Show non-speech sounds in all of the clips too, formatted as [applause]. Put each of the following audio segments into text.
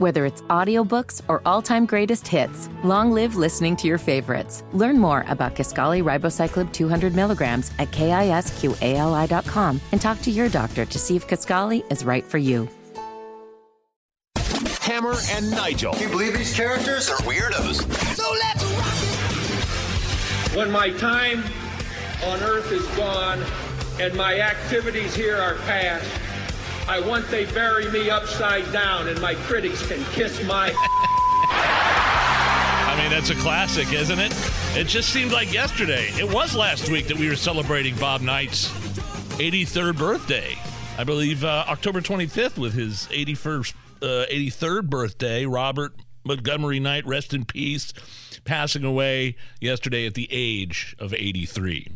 Whether it's audiobooks or all-time greatest hits, long live listening to your favorites. Learn more about Kisqali Ribociclib 200 milligrams at kisqali.com and talk to your doctor to see if Kisqali is right for you. Hammer and Nigel. Can you believe these characters are weirdos? So let's rock it! When my time on Earth is gone and my activities here are past, I want they bury me upside down and my critics can kiss my. [laughs] I mean, that's a classic, isn't it? It just seemed like yesterday. It was last week that we were celebrating Bob Knight's 83rd birthday. I believe uh, October 25th with his 81st, uh, 83rd birthday. Robert Montgomery Knight, rest in peace, passing away yesterday at the age of 83.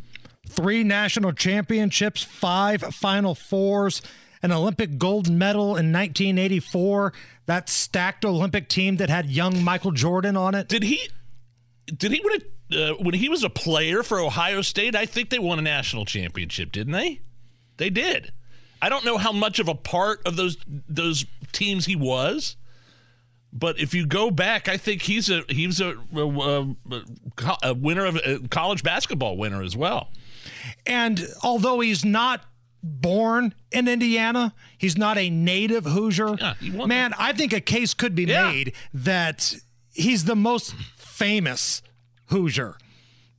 Three national championships, five Final Fours an Olympic gold medal in 1984. That stacked Olympic team that had young Michael Jordan on it. Did he? Did he win a, uh, when he was a player for Ohio State? I think they won a national championship, didn't they? They did. I don't know how much of a part of those those teams he was, but if you go back, I think he's a he's a, a, a winner of a college basketball winner as well. And although he's not born in Indiana. He's not a native Hoosier. Yeah, Man, I think a case could be yeah. made that he's the most famous Hoosier,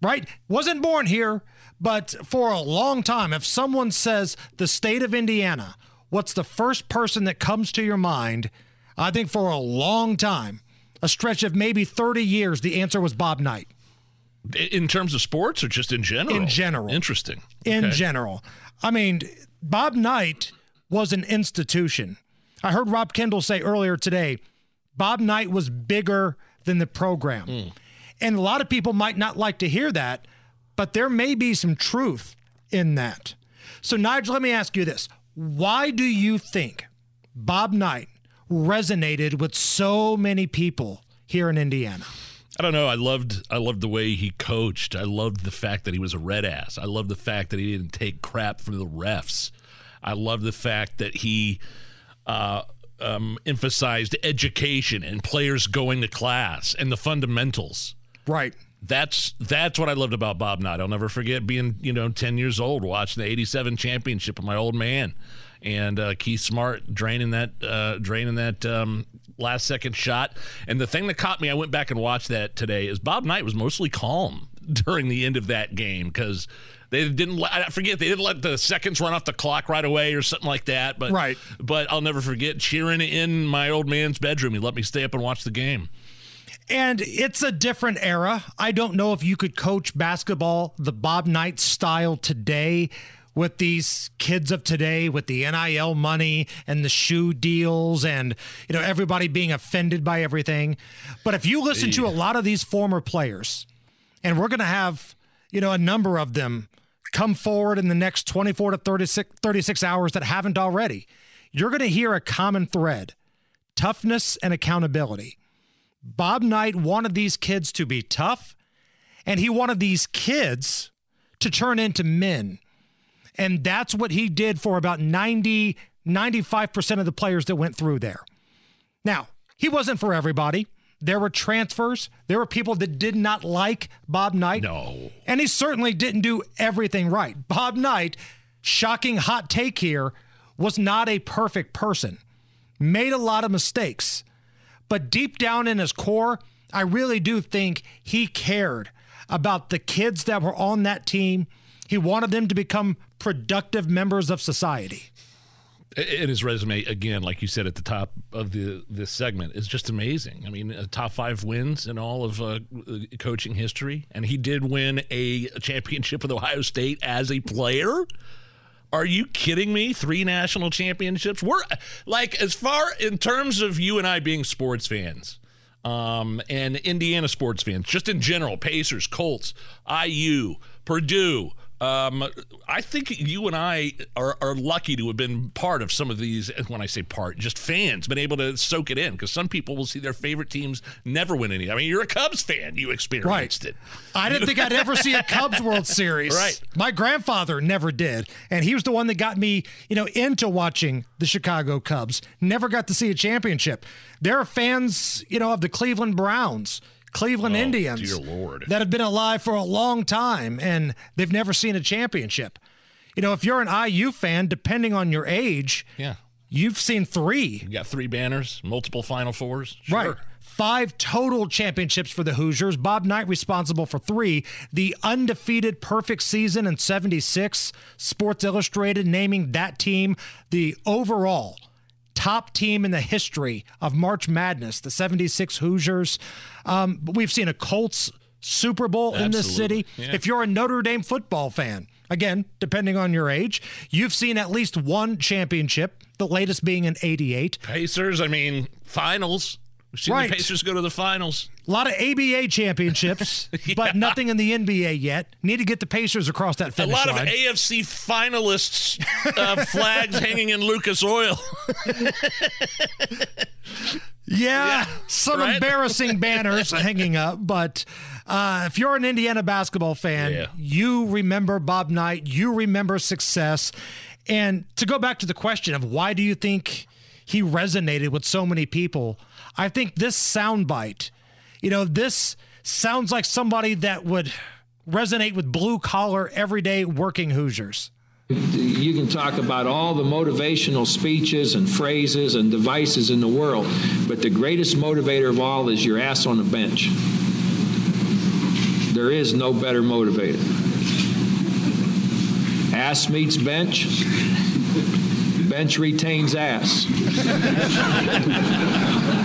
right? Wasn't born here, but for a long time, if someone says the state of Indiana, what's the first person that comes to your mind? I think for a long time, a stretch of maybe 30 years, the answer was Bob Knight. In terms of sports or just in general? In general. Interesting. In okay. general. I mean, Bob Knight was an institution. I heard Rob Kendall say earlier today, Bob Knight was bigger than the program. Mm. And a lot of people might not like to hear that, but there may be some truth in that. So, Nigel, let me ask you this. Why do you think Bob Knight resonated with so many people here in Indiana? I don't know. I loved I loved the way he coached. I loved the fact that he was a red ass. I loved the fact that he didn't take crap from the refs. I loved the fact that he uh, um, emphasized education and players going to class and the fundamentals. Right. That's that's what I loved about Bob Knight. I'll never forget being you know ten years old watching the '87 championship with my old man and uh, Keith Smart draining that uh, draining that um, last second shot. And the thing that caught me, I went back and watched that today, is Bob Knight was mostly calm [laughs] during the end of that game because they didn't let, I forget they didn't let the seconds run off the clock right away or something like that. But right. But I'll never forget cheering in my old man's bedroom. He let me stay up and watch the game. And it's a different era. I don't know if you could coach basketball the Bob Knight style today with these kids of today with the NIL money and the shoe deals and you know everybody being offended by everything. But if you listen to a lot of these former players, and we're going to have you know a number of them come forward in the next 24 to 36, 36 hours that haven't already, you're going to hear a common thread toughness and accountability. Bob Knight wanted these kids to be tough, and he wanted these kids to turn into men. And that's what he did for about 90, 95% of the players that went through there. Now, he wasn't for everybody. There were transfers. There were people that did not like Bob Knight. No. And he certainly didn't do everything right. Bob Knight, shocking hot take here, was not a perfect person, made a lot of mistakes. But deep down in his core, I really do think he cared about the kids that were on that team. He wanted them to become productive members of society. And his resume, again, like you said at the top of the this segment, is just amazing. I mean, top five wins in all of uh, coaching history, and he did win a championship with Ohio State as a player. Are you kidding me? Three national championships. We're like as far in terms of you and I being sports fans, um, and Indiana sports fans, just in general, Pacers, Colts, IU, Purdue, Um, I think you and I are, are lucky to have been part of some of these. When I say part, just fans, been able to soak it in because some people will see their favorite teams never win any. I mean, you're a Cubs fan, you experienced it. I didn't think I'd ever see a Cubs [laughs] World Series. Right. My grandfather never did. And he was the one that got me, you know, into watching the Chicago Cubs. Never got to see a championship. There are fans, you know, of the Cleveland Browns. Cleveland Oh, Indians dear Lord. that have been alive for a long time and they've never seen a championship. You know, if you're an IU fan, depending on your age, Yeah. you've seen three. You got three banners, multiple Final Fours. Sure. Right. Five total championships for the Hoosiers. Bob Knight responsible for three. The undefeated perfect season in 76. Sports Illustrated naming that team the overall top team in the history of March Madness, the 76 Hoosiers. Um, we've seen a Colts Super Bowl in this city. Yeah. If you're a Notre Dame football fan, again, depending on your age, you've seen at least one championship, the latest being in 88. Pacers, I mean, finals. We've seen Right. the Pacers go to the finals. A lot of ABA championships, [laughs] but nothing in the NBA yet. Need to get the Pacers across that finish line. A lot line. of AFC finalists [laughs] uh, flags hanging in Lucas Oil. [laughs] yeah, some right? embarrassing banners hanging up. But uh, if you're an Indiana basketball fan, Yeah. you remember Bob Knight. You remember success. And to go back to the question of why do you think he resonated with so many people, I think this soundbite, you know, this sounds like somebody that would resonate with blue collar, everyday working Hoosiers. You can talk about all the motivational speeches and phrases and devices in the world, but the greatest motivator of all is your ass on the bench. There is no better motivator. Ass meets bench, bench retains ass. [laughs]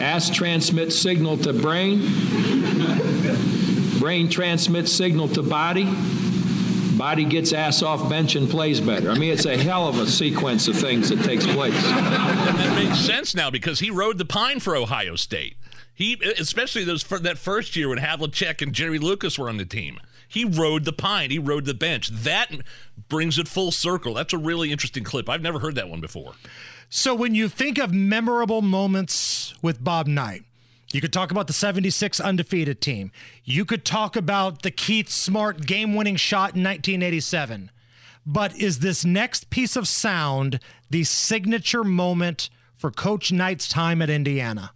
ass transmits signal to brain, brain transmits signal to body. Body gets ass off bench and plays better. I mean, it's a hell of a sequence of things that takes place. that makes sense now because he rode the pine for Ohio State. He, especially those that first year when Havlicek and Jerry Lucas were on the team. He rode the pine. He rode the bench. That brings it full circle. That's a really interesting clip. I've never heard that one before. So when you think of memorable moments with Bob Knight, you could talk about the 76 undefeated team. You could talk about the Keith Smart game winning shot in 1987. But is this next piece of sound the signature moment for Coach Knight's time at Indiana?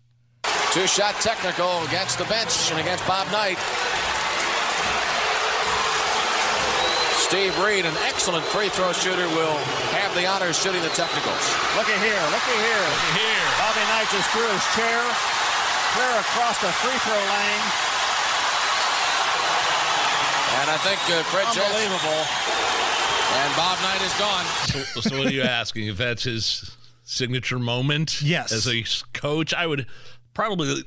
Two shot technical against the bench and against Bob Knight. Steve Reid, an excellent free throw shooter, will have the honors shooting the technicals. Looky here, looky here. Here. Bobby Knight just threw his chair clear across the free throw lane. And I think uh, Fred Jones Unbelievable. and Bob Knight is gone. So, so what are you [laughs] asking? If that's his signature moment? Yes. As a coach, I would probably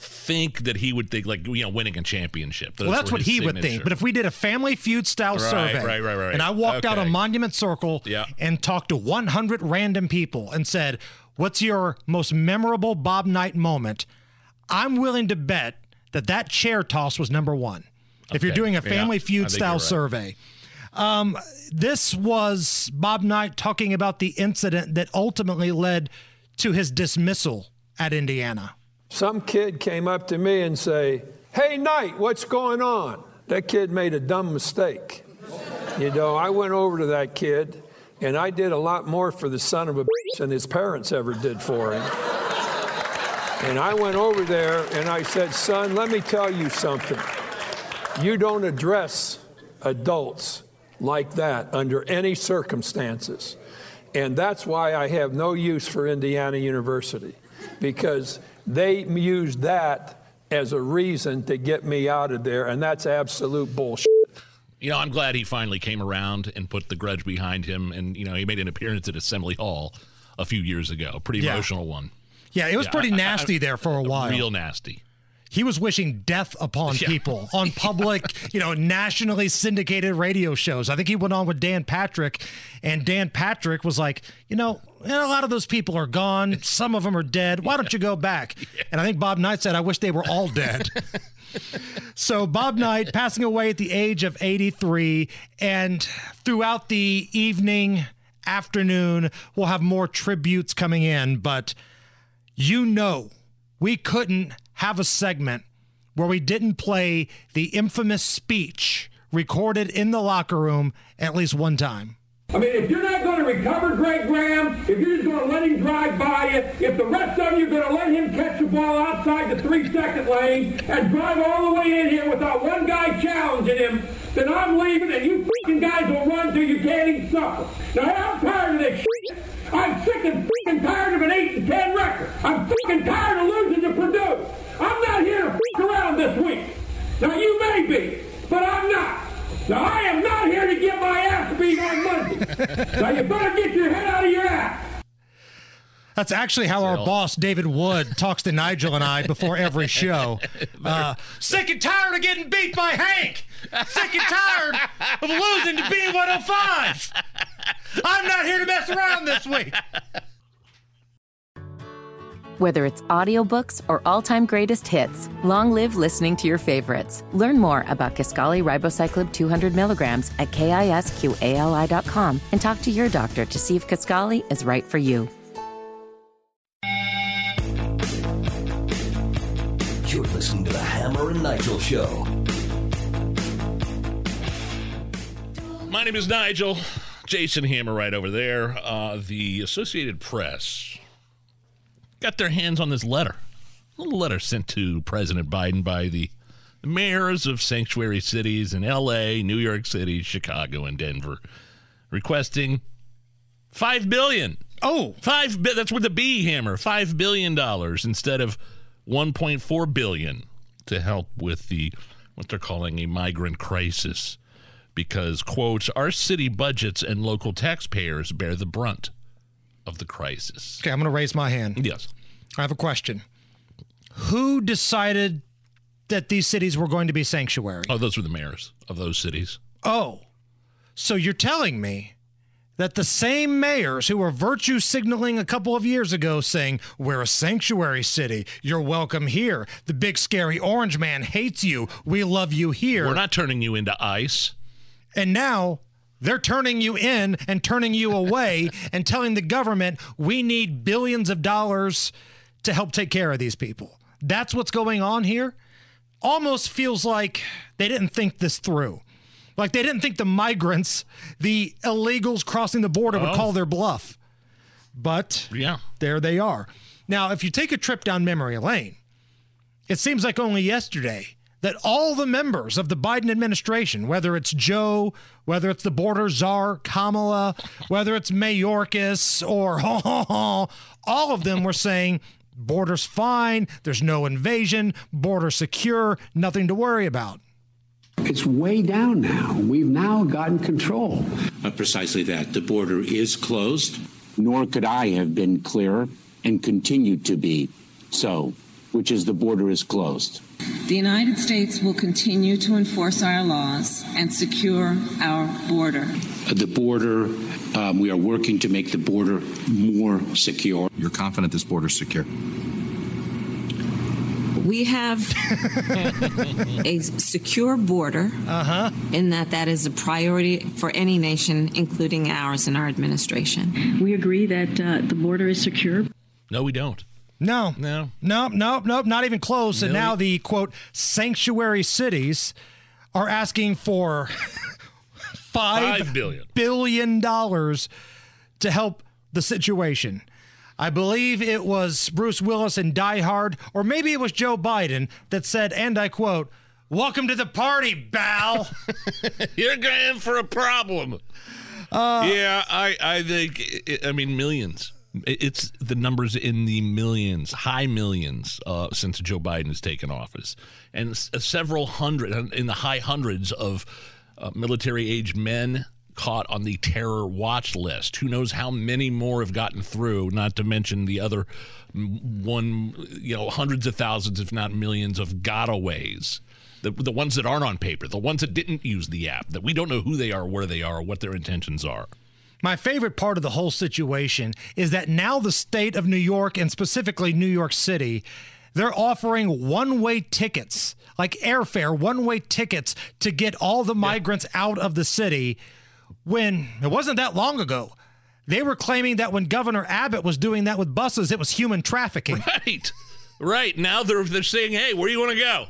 think that he would think like you know winning a championship. Those Well, that's what he would think. But if we did a family feud style Right, survey, right, right, right. and I walked out Okay. on Monument Circle Yeah. and talked to 100 random people and said, "What's your most memorable Bob Knight moment?" I'm willing to bet that that chair toss was number one. If you're doing a family I feud style right. survey. Um, this was Bob Knight talking about the incident that ultimately led to his dismissal at Indiana. Some kid came up to me and say, "Hey Knight, what's going on?" That kid made a dumb mistake. You know, I went over to that kid and I did a lot more for the son of a bitch than his parents ever did for him. And I went over there and I said, "Son, let me tell you something. You don't address adults like that under any circumstances." And that's why I have no use for Indiana University because they used that as a reason to get me out of there, and that's absolute bullshit. You know, I'm glad he finally came around and put the grudge behind him. And, you know, he made an appearance at Assembly Hall a few years ago. Pretty Yeah. emotional one. Yeah, it was Yeah, pretty I- I- nasty there for a while. Real nasty. he was wishing death upon [laughs] Yeah. people on [laughs] public, you know, nationally syndicated radio shows. I think he went on with Dan Patrick, and Dan Patrick was like, you know, eh, a lot of those people are gone. Some of them are dead. Why don't you go back? And I think Bob Knight said, I wish they were all dead. [laughs] So Bob Knight passing away at the age of 83 and throughout the evening, afternoon, we'll have more tributes coming in, but you know, we couldn't have a segment where we didn't play the infamous speech recorded in the locker room at least one time. I mean, if you're not going to recover Greg Graham, if you're just going to let him drive by you, if the rest of you are going to let him catch the ball outside the three-second lane and drive all the way in here without one guy challenging him, then I'm leaving and you fucking guys will run till you can't even suffer. Now, I'm tired of this shit. I'm sick and fucking tired of an 8 and 10 record. I'm fucking tired of losing to Purdue. I'm not here to fuck around this week. Now, you may be, but I'm not. Now, I am not here to get my ass beat on Monday. now, you better get your head out of your ass. That's actually how our boss, David Wood, talks to Nigel and I before every show. [laughs] Uh, sick and tired of getting beat by Hank. Sick and tired of losing to B105. I'm not here to mess around this week. Whether it's audiobooks or all-time greatest hits, long live listening to your favorites. Learn more about Kisqali Ribociclib 200 milligrams at kisqali.com and talk to your doctor to see if Kisqali is right for you. You're listening to the Hammer and Nigel Show. My name is Nigel. Jason Hammer right over there. Uh, the Associated Press got their hands on this letter. A little letter sent to President Biden by the mayors of sanctuary cities in LA, New York City, Chicago, and Denver, requesting five billion. Oh, five. bi- That's with the B hammer. Five billion dollars instead of 1.4 billion to help with the what they're calling a migrant crisis because quote our city budgets and local taxpayers bear the brunt of the crisis. Okay, I'm going to raise my hand. Yes. I have a question. Who decided that these cities were going to be sanctuary? Oh, those were the mayors of those cities. Oh, so you're telling me that the same mayors who were virtue signaling a couple of years ago saying, We're a sanctuary city, you're welcome here, the big scary orange man hates you, we love you here. We're not turning you into ice. And now they're turning you in and turning you away [laughs] and telling the government we need billions of dollars to help take care of these people. That's what's going on here. Almost feels like they didn't think this through. Like they didn't think the migrants, the illegals crossing the border would Oh. call their bluff. But Yeah. there they are. Now, if you take a trip down memory lane, it seems like only yesterday that all the members of the Biden administration, whether it's Joe, whether it's the border czar, Kamala, whether it's Mayorkas or [laughs] all of them were saying border's fine, there's no invasion, border secure, nothing to worry about. It's way down now. We've now gotten control. Uh, precisely that. The border is closed. Nor could I have been clearer and continue to be so, which is the border is closed. The United States will continue to enforce our laws and secure our border. The border, um, we are working to make the border more secure. You're confident this border is secure? We have [laughs] a secure border, uh-huh. in that that is a priority for any nation, including ours and our administration. We agree that uh, the border is secure. No, we don't. No. No. Nope, nope, nope, not even close. And now the quote sanctuary cities are asking for [laughs] five Five billion. billion dollars to help the situation. I believe it was Bruce Willis in Die Hard, or maybe it was Joe Biden that said, and I quote, Welcome to the party, Bal. [laughs] You're going for a problem. Uh, yeah, I, I think, I mean, millions. It's the numbers in the millions, high millions, uh, since Joe Biden has taken office, and s- several hundred, in the high hundreds of uh, military age men caught on the terror watch list. Who knows how many more have gotten through, not to mention the other one, you know, hundreds of thousands, if not millions, of gotaways. The, the ones that aren't on paper, the ones that didn't use the app, that we don't know who they are, where they are, what their intentions are. My favorite part of the whole situation is that now the state of New York and specifically New York City, they're offering one way tickets, like airfare, one way tickets to get all the migrants yeah. out of the city when it wasn't that long ago. They were claiming that when Governor Abbott was doing that with buses, it was human trafficking. Right. Right. Now they're they're saying, "Hey, where do you want to go?"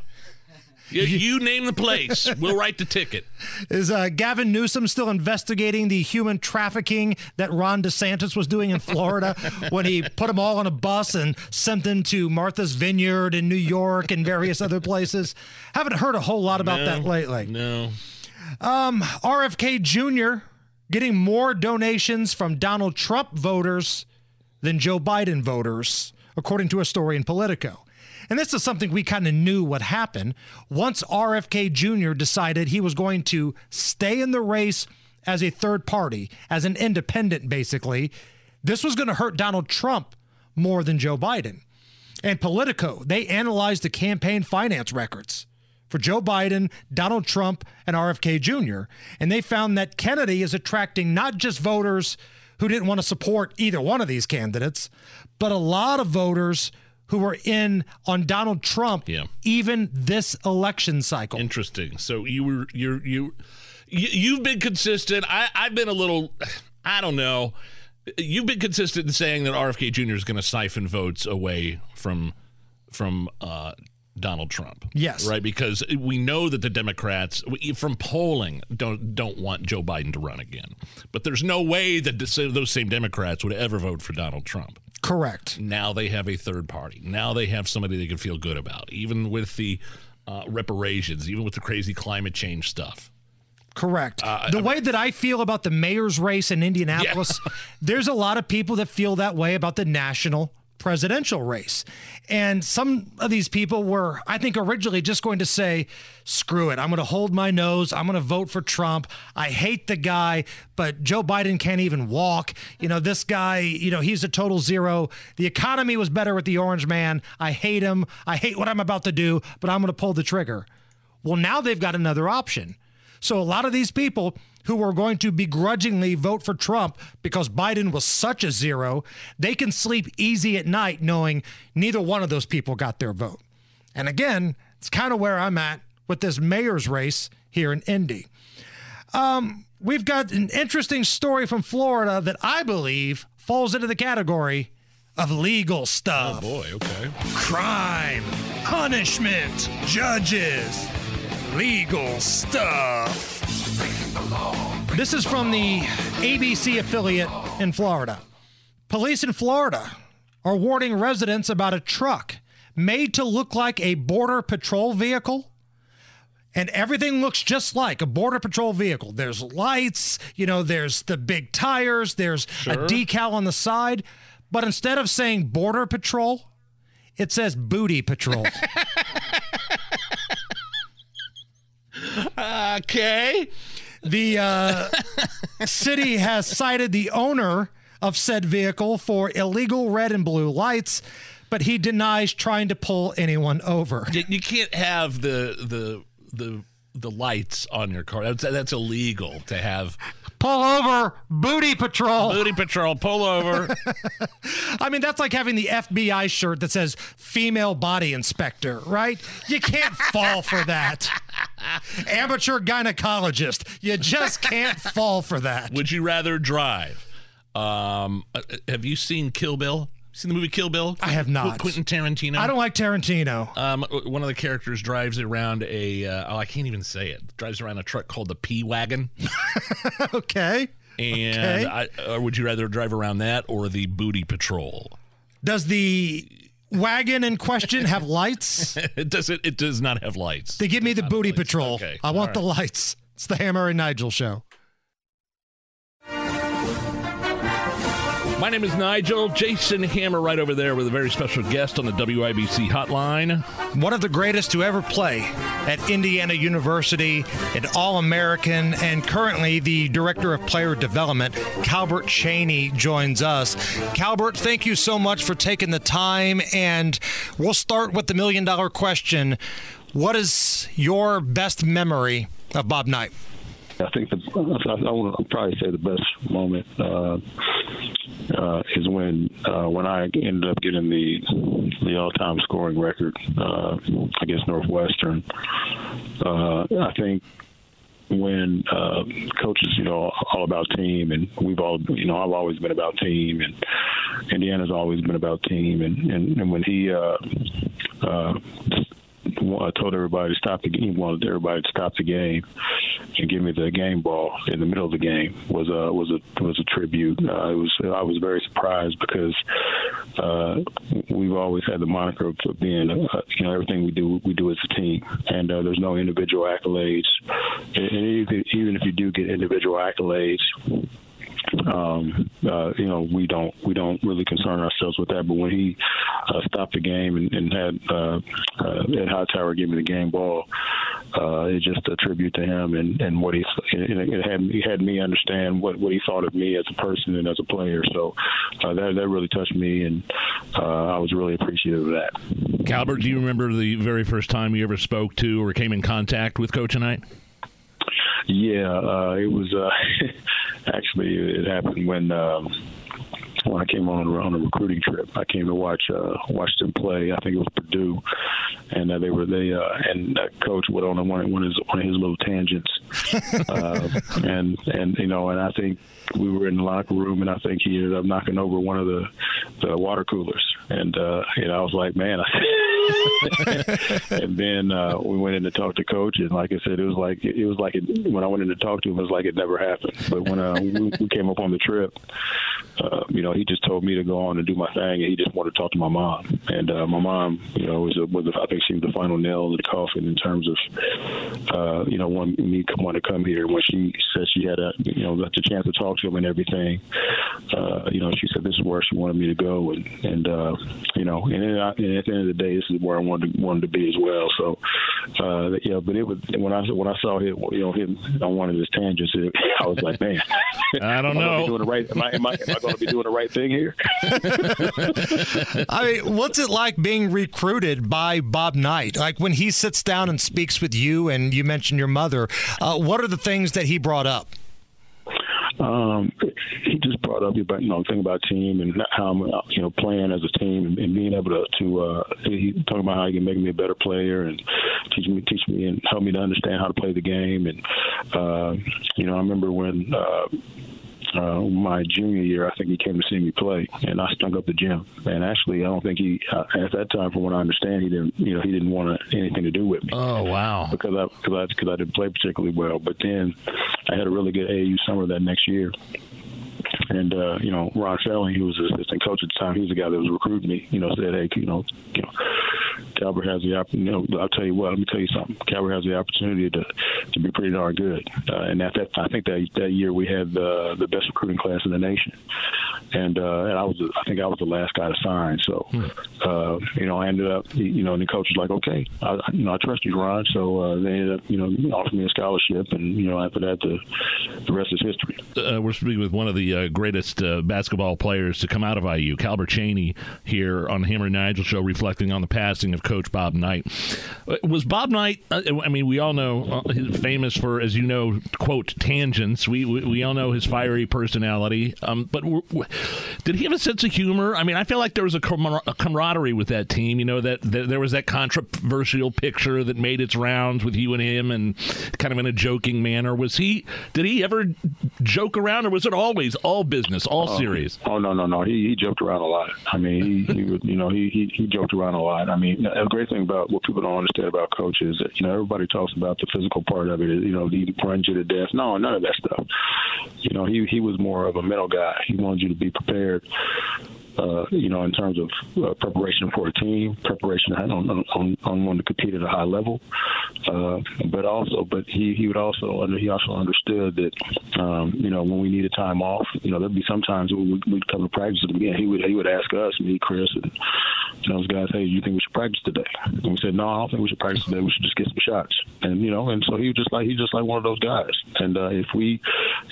You, you, name the place. We'll write the ticket. [laughs] Is uh, Gavin Newsom still investigating the human trafficking that Ron DeSantis was doing in Florida [laughs] when he put them all on a bus and sent them to Martha's Vineyard in New York and various other places? Haven't heard a whole lot about no, that lately. No. Um, RFK Jr. getting more donations from Donald Trump voters than Joe Biden voters, according to a story in Politico. And this is something we kind of knew would happen once RFK Jr. decided he was going to stay in the race as a third party, as an independent, basically. This was going to hurt Donald Trump more than Joe Biden. And Politico, they analyzed the campaign finance records for Joe Biden, Donald Trump, and RFK Jr. And they found that Kennedy is attracting not just voters who didn't want to support either one of these candidates, but a lot of voters who were in on Donald Trump yeah. even this election cycle. Interesting. So you were you're you, you you've been consistent. I I've been a little I don't know. You've been consistent in saying that RFK Jr. is going to siphon votes away from from uh, Donald Trump. Yes. Right because we know that the Democrats from polling don't don't want Joe Biden to run again. But there's no way that those same Democrats would ever vote for Donald Trump. Correct. Now they have a third party. Now they have somebody they can feel good about, even with the uh, reparations, even with the crazy climate change stuff. Correct. Uh, the I way that I feel about the mayor's race in Indianapolis, yeah. [laughs] there's a lot of people that feel that way about the national presidential race. And some of these people were, I think, originally just going to say, screw it. I'm going to hold my nose. I'm going to vote for Trump. I hate the guy, but Joe Biden can't even walk. You know, this guy, you know, he's a total zero. The economy was better with the orange man. I hate him. I hate what I'm about to do, but I'm going to pull the trigger. Well, now they've got another option. So a lot of these people who were going to begrudgingly vote for Trump because Biden was such a zero, they can sleep easy at night knowing neither one of those people got their vote. And again, it's kind of where I'm at with this mayor's race here in Indy. Um, we've got an interesting story from Florida that I believe falls into the category of legal stuff. Oh boy, okay. Crime, punishment, judges, legal stuff. This is from the ABC affiliate in Florida. Police in Florida are warning residents about a truck made to look like a Border Patrol vehicle. And everything looks just like a Border Patrol vehicle. There's lights, you know, there's the big tires, there's sure. a decal on the side. But instead of saying Border Patrol, it says Booty Patrol. [laughs] [laughs] okay. The uh, city has cited the owner of said vehicle for illegal red and blue lights, but he denies trying to pull anyone over. You can't have the the the the lights on your car. That's that's illegal to have. Pull over, booty patrol. Booty patrol, pull over. [laughs] I mean, that's like having the FBI shirt that says female body inspector, right? You can't [laughs] fall for that. Amateur gynecologist. You just can't fall for that. Would you rather drive? Um, uh, have you seen Kill Bill? Seen the movie Kill Bill? I have not. Quentin Tarantino. I don't like Tarantino. Um, one of the characters drives around a. Uh, oh, I can't even say it. Drives around a truck called the P wagon. [laughs] okay. And okay. I, or would you rather drive around that or the Booty Patrol? Does the wagon in question have lights? [laughs] it does. It, it does not have lights. They give me the Booty Patrol. Okay. I want right. the lights. It's the Hammer and Nigel show. My name is Nigel. Jason Hammer right over there with a very special guest on the WIBC hotline. One of the greatest to ever play at Indiana University, an All American, and currently the Director of Player Development, Calbert Cheaney, joins us. Calbert, thank you so much for taking the time. And we'll start with the million dollar question What is your best memory of Bob Knight? I think the I, I would probably say the best moment uh, uh, is when uh, when I ended up getting the the all time scoring record uh, against Northwestern. Uh, I think when uh, coaches, you know, all about team, and we've all, you know, I've always been about team, and Indiana's always been about team, and and, and when he uh, uh, I told everybody to stop the game. Wanted everybody to stop the game and give me the game ball in the middle of the game. Was a was a was a tribute. Uh, it was I was very surprised because uh, we've always had the moniker of, being uh, you know everything we do we do as a team, and uh, there's no individual accolades. And even if you do get individual accolades, um, uh, you know, we don't we don't really concern ourselves with that. But when he uh, stopped the game and, and had uh, uh, Ed Hightower give me the game ball, uh, it's just a tribute to him and, and what he it, had he had me understand what, what he thought of me as a person and as a player. So uh, that that really touched me, and uh, I was really appreciative of that. Calbert, do you remember the very first time you ever spoke to or came in contact with Coach Knight? Yeah, uh, it was uh, [laughs] actually it happened when. Um, when I came on on a recruiting trip. I came to watch uh, watch them play. I think it was Purdue, and uh, they were they uh, and uh, coach went on one one of his one of his little tangents, [laughs] uh, and and you know, and I think we were in the locker room, and I think he ended up knocking over one of the the water coolers, and uh, know, I was like, man. [laughs] and then uh, we went in to talk to coach, and like I said, it was like it was like it, when I went in to talk to him, it was like it never happened. But when uh, we, came up on the trip, uh, you know, he just told me to go on and do my thing, and he just wanted to talk to my mom. And uh, my mom, you know, was, a, was a, I think she was the final nail in the coffin in terms of, uh, you know, me want to come here. When she said she had a, you know, the chance to talk to him and everything, uh, you know, she said this is where she wanted me to go, and and uh, you know, and, I, and at the end of the day, this is where I wanted to, wanted to be as well. So, uh, yeah, but it was when I when I saw him, you know, him on one of his tangents, it, I was like, man, I don't [laughs] know. Doing the right? Am I, am I, am I going to be doing the right thing here? [laughs] I mean, what's it like being recruited by Bob Knight? Like when he sits down and speaks with you, and you mentioned your mother. Uh, what are the things that he brought up? Um, he just brought up about you know thing about team and how I'm you know playing as a team and, and being able to to uh, he talking about how he can make me a better player and teach me teach me and help me to understand how to play the game and uh, you know I remember when. Uh, uh, my junior year, I think he came to see me play, and I stunk up the gym. And actually, I don't think he uh, at that time, from what I understand, he didn't, you know, he didn't want anything to do with me. Oh wow! Because I because I because I didn't play particularly well. But then I had a really good AAU summer that next year. And uh, you know, Ron Felling, he was the assistant coach at the time. He was the guy that was recruiting me. You know, said, "Hey, you know, you know, Calbert has the opportunity. You know, I'll tell you what. Let me tell you something. Calbert has the opportunity to to be pretty darn good. Uh, and at that, I think that that year we had the the best recruiting class in the nation. And uh, and I was, I think I was the last guy to sign. So, uh, you know, I ended up, you know, and the coach was like, "Okay, I, you know, I trust you, Ron." So uh, they ended up, you know, offering me a scholarship, and you know, after that, the the rest is history. Uh, we're speaking with one of the uh, greatest uh, basketball players to come out of IU, Calbert Cheaney, here on the Hammer and Nigel show, reflecting on the passing of Coach Bob Knight. Uh, was Bob Knight? Uh, I mean, we all know uh, he's famous for, as you know, quote tangents. We we, we all know his fiery personality. Um, but w- w- did he have a sense of humor? I mean, I feel like there was a, a camaraderie with that team. You know that, that there was that controversial picture that made its rounds with you and him, and kind of in a joking manner. Was he? Did he ever joke around, or was it always all business, all Oh, serious? Oh no, no, no. He he joked around a lot. I mean, he, he was, you know, he, he he joked around a lot. I mean, a great thing about what people don't understand about coach is that you know everybody talks about the physical part of it. You know, he runs you to death. No, none of that stuff. You know, he he was more of a mental guy. He wanted you to be prepared. Uh, you know, in terms of uh, preparation for a team, preparation on on, on wanting to compete at a high level, Uh, but also, but he he would also he also understood that um, you know when we needed time off, you know there'd be sometimes we'd, we'd come to practice again. He would he would ask us, me, Chris, and those guys, hey, you think we should practice today? And we said, no, I don't think we should practice today. We should just get some shots. And you know, and so he was just like he's just like one of those guys. And uh, if we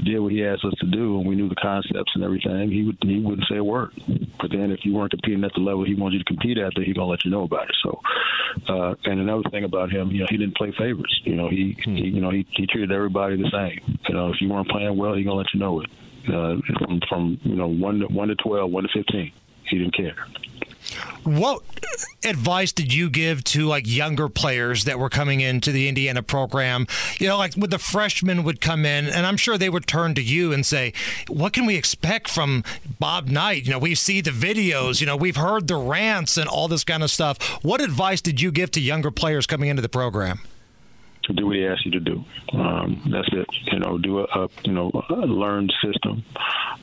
did what he asked us to do and we knew the concepts and everything, he would he wouldn't say a word. But then if you weren't competing at the level he wanted you to compete at, then he's gonna let you know about it. So, uh, and another thing about him, you know, he didn't play favorites. You know, he, he you know he, he treated everybody the same. You know, if you weren't playing well, he's gonna let you know it. Uh, from from you know one to one to twelve, one to fifteen, he didn't care. What advice did you give to like younger players that were coming into the Indiana program? You know, like when the freshmen would come in, and I'm sure they would turn to you and say, "What can we expect from Bob Knight?" You know, we see the videos, you know, we've heard the rants and all this kind of stuff. What advice did you give to younger players coming into the program? Do what he asks you to do. Um, that's it. You know, do a, a you know a learned system.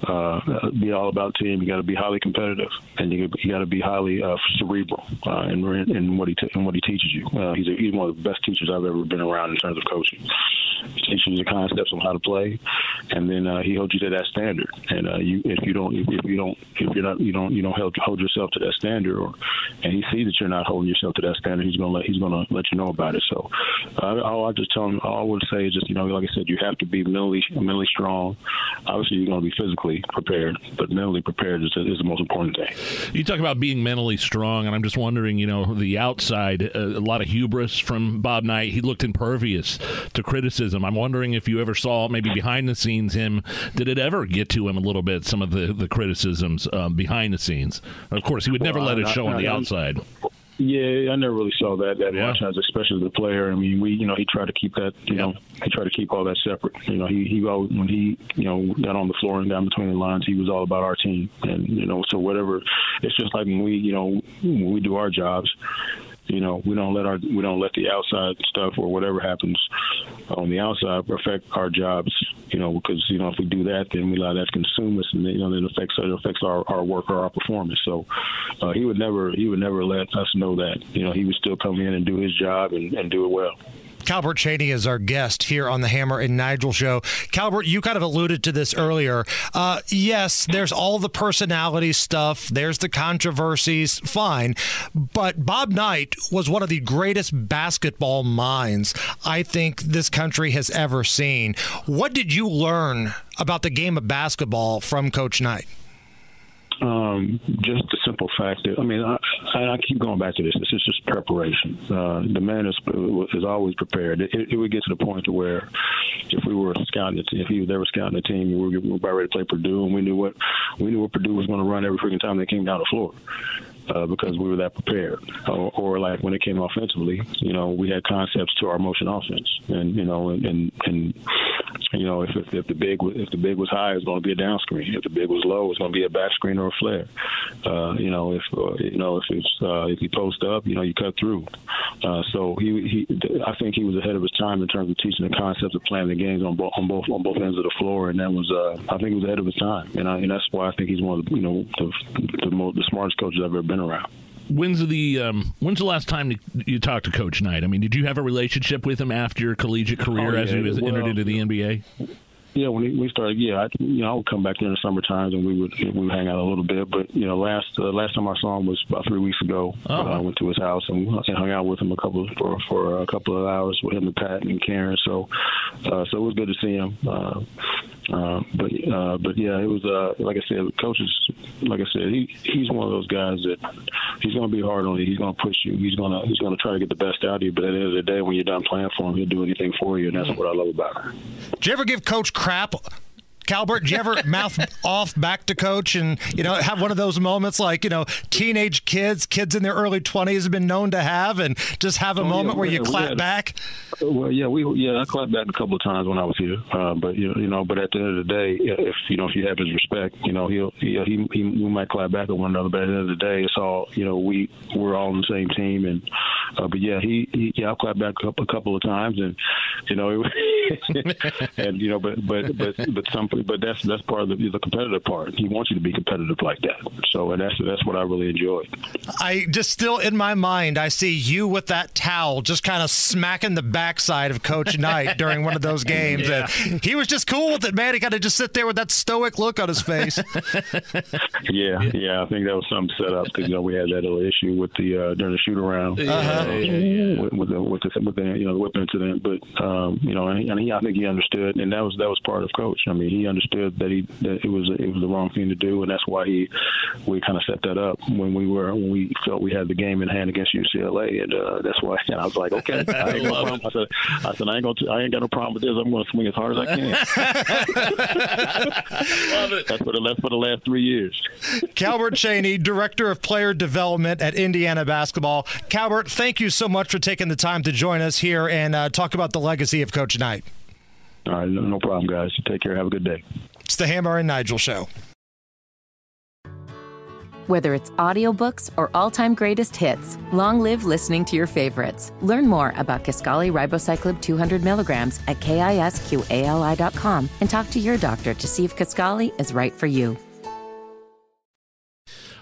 Uh, be all about team. You got to be highly competitive, and you, you got to be highly uh, cerebral uh, in, in what he t- in what he teaches you. Uh, he's a, he's one of the best teachers I've ever been around in terms of coaching. Teaches you the concepts on how to play, and then uh, he holds you to that standard. And uh, you, if you don't, if, if you don't, if you're not, you don't, you don't hold, hold yourself to that standard, or and he sees that you're not holding yourself to that standard, he's gonna let he's gonna let you know about it. So, uh, all I just tell him, all I would say is just you know, like I said, you have to be mentally mentally strong. Obviously, you're gonna be physically prepared, but mentally prepared is, is the most important thing. You talk about being mentally strong, and I'm just wondering, you know, the outside, uh, a lot of hubris from Bob Knight. He looked impervious to criticism. I'm wondering if you ever saw maybe behind the scenes him. Did it ever get to him a little bit? Some of the the criticisms um, behind the scenes. Of course, he would never well, let it show on the outside. Yeah, I never really saw that that yeah. much, as especially the player. I mean, we, you know, he tried to keep that, you yeah. know, he tried to keep all that separate. You know, he he always, when he, you know, got on the floor and down between the lines, he was all about our team, and you know, so whatever. It's just like when we, you know, when we do our jobs you know, we don't let our we don't let the outside stuff or whatever happens on the outside affect our jobs. You know, because you know if we do that, then we allow that to consume us, and you know it affects it affects our, our work or our performance. So uh, he would never he would never let us know that. You know, he would still come in and do his job and, and do it well. Calbert Cheaney is our guest here on the Hammer and Nigel show. Calbert, you kind of alluded to this earlier. Uh, yes, there's all the personality stuff, there's the controversies, fine. But Bob Knight was one of the greatest basketball minds I think this country has ever seen. What did you learn about the game of basketball from Coach Knight? Um, just the simple fact that I mean, I, I keep going back to this. This is just preparation. Uh, the man is is always prepared. It, it, would get to the point to where if we were scouting, if he was ever scouting a team, we were, we were about ready to play Purdue, and we knew what we knew what Purdue was going to run every freaking time they came down the floor uh, because we were that prepared. Or, or, like when it came offensively, you know, we had concepts to our motion offense, and you know, and and, and you know, if, if, if the big if the big was high, it's going to be a down screen. If the big was low, it's going to be a back screen or a flare. Uh, you know, if uh, you know if it's uh, if you post up, you know, you cut through. Uh, so he, he, I think he was ahead of his time in terms of teaching the concepts of playing the games on both on both on both ends of the floor, and that was uh, I think he was ahead of his time, and, I, and that's why I think he's one of the you know the the, most, the smartest coaches I've ever been around. When's the um, when's the last time you talked to Coach Knight? I mean, did you have a relationship with him after your collegiate career oh, yeah. as he was well, entered into the NBA? Yeah, when we started, yeah, I, you know, I would come back there in the summer times and we would we would hang out a little bit. But you know, last uh, last time I saw him was about three weeks ago. Oh. Uh, I went to his house and, and hung out with him a couple for for a couple of hours with him and Pat and Karen. So, uh, so it was good to see him. Uh, uh, but uh, but yeah, it was uh, like I said, coaches. Like I said, he he's one of those guys that he's going to be hard on you. He's going to push you. He's going to he's going to try to get the best out of you. But at the end of the day, when you're done playing for him, he'll do anything for you, and that's what I love about him. Did you ever give Coach crap Calbert, did you ever [laughs] mouth off back to coach and you know have one of those moments like you know teenage kids, kids in their early twenties have been known to have, and just have a oh, moment yeah, where you clap had, back? Well, yeah, we yeah I clapped back a couple of times when I was here, uh, but you know, you know, but at the end of the day, if you know if you have his respect, you know he'll he he, he we might clap back at one another, but at the end of the day, it's all you know we we're all on the same team, and uh, but yeah, he, he yeah I clapped back a couple, a couple of times, and you know, it, [laughs] and you know, but but but but some but that's that's part of the, the competitive part. He wants you to be competitive like that. So and that's that's what I really enjoy. I just still in my mind, I see you with that towel, just kind of smacking the backside of Coach Knight [laughs] during one of those games, Yeah. and he was just cool with it, man. He kind of just sit there with that stoic look on his face. [laughs] Yeah, yeah, I think that was something set up because you know we had that little issue with the uh, during the shoot around Uh-huh. with, with the with the with the you know the whip incident. But um, you know, and, he, and he, I think he understood, and that was that was part of coach. I mean, he understood that he that it was it was the wrong thing to do, and that's why he we kind of set that up when we were when we felt we had the game in hand against UCLA, and uh, that's why. And I was like, okay, I ain't no. I said, I said I ain't gonna I ain't got no problem with this. I'm going to swing as hard as I can. [laughs] Love it. That's for the that's for the last three years. Calbert Cheaney, Director of Player Development at Indiana Basketball. Calbert, thank you so much for taking the time to join us here and uh, talk about the legacy of Coach Knight. All right, no no problem, guys. Take care. Have a good day. It's the Hammer and Nigel Show. Whether it's audiobooks or all-time greatest hits, long live listening to your favorites. Learn more about Kisqali Ribociclib 200 milligrams at kisqali.com and talk to your doctor to see if Kisqali is right for you.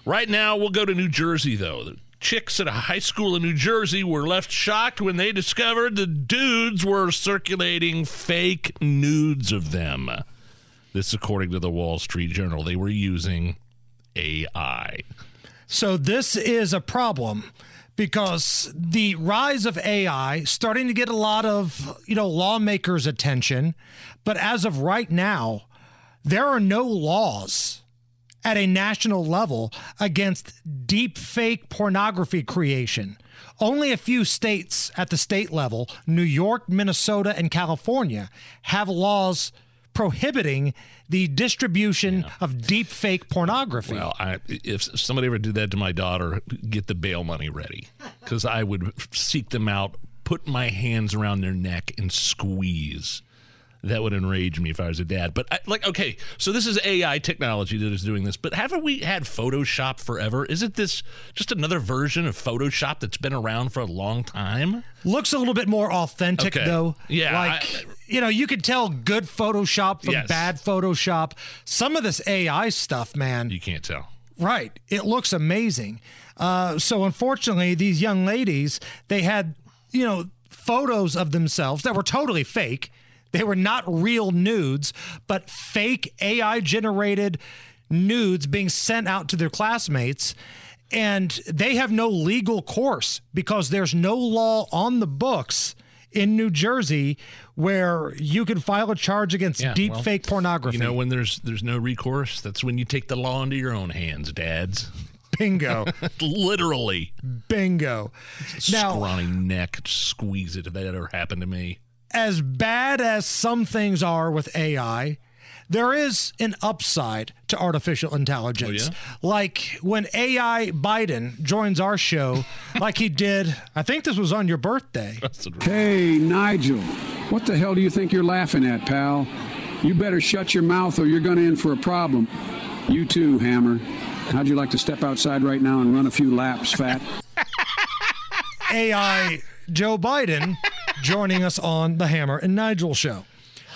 Right now, we'll go to New Jersey, though. Chicks at a high school in New Jersey were left shocked when they discovered the dudes were circulating fake nudes of them. This, according to the Wall Street Journal, they were using AI. So this is a problem because the rise of AI starting to get a lot of, you know, lawmakers' attention, but as of right now, there are no laws at a national level against deep fake pornography creation. Only a few states at the state level, New York, Minnesota, and California, have laws prohibiting the distribution of deep fake pornography. Well, I, if somebody ever did that to my daughter, get the bail money ready because I would seek them out, put my hands around their neck, and squeeze. That would enrage me if I was a dad. But I, like, okay, so this is AI technology that is doing this. But haven't we had Photoshop forever? Isn't this just another version of Photoshop that's been around for a long time? Looks a little bit more authentic Okay. though. Yeah, Like I- you know, you could tell good Photoshop from Yes. bad Photoshop. Some of this AI stuff, man. You can't tell. Right. It looks amazing. Uh, so unfortunately, these young ladies, they had, you know, photos of themselves that were totally fake. They were not real nudes, but fake AI generated nudes being sent out to their classmates. And they have no legal course because there's no law on the books in New Jersey where you can file a charge against Yeah, deep well, fake pornography. You know, when there's there's no recourse, that's when you take the law into your own hands, dads. Bingo. [laughs] Literally. Bingo. Now, Scrawny neck, squeeze it if that ever happened to me. As bad as some things are with AI, there is an upside to artificial intelligence. Oh, like when AI Biden joins our show, [laughs] like he did, I think this was on your birthday. Hey, Nigel, what the hell do you think you're laughing at, pal? You better shut your mouth or you're going to in for a problem. You too, Hammer. How'd you like to step outside right now and run a few laps, fat? [laughs] AI Joe Biden joining us on the Hammer and Nigel show.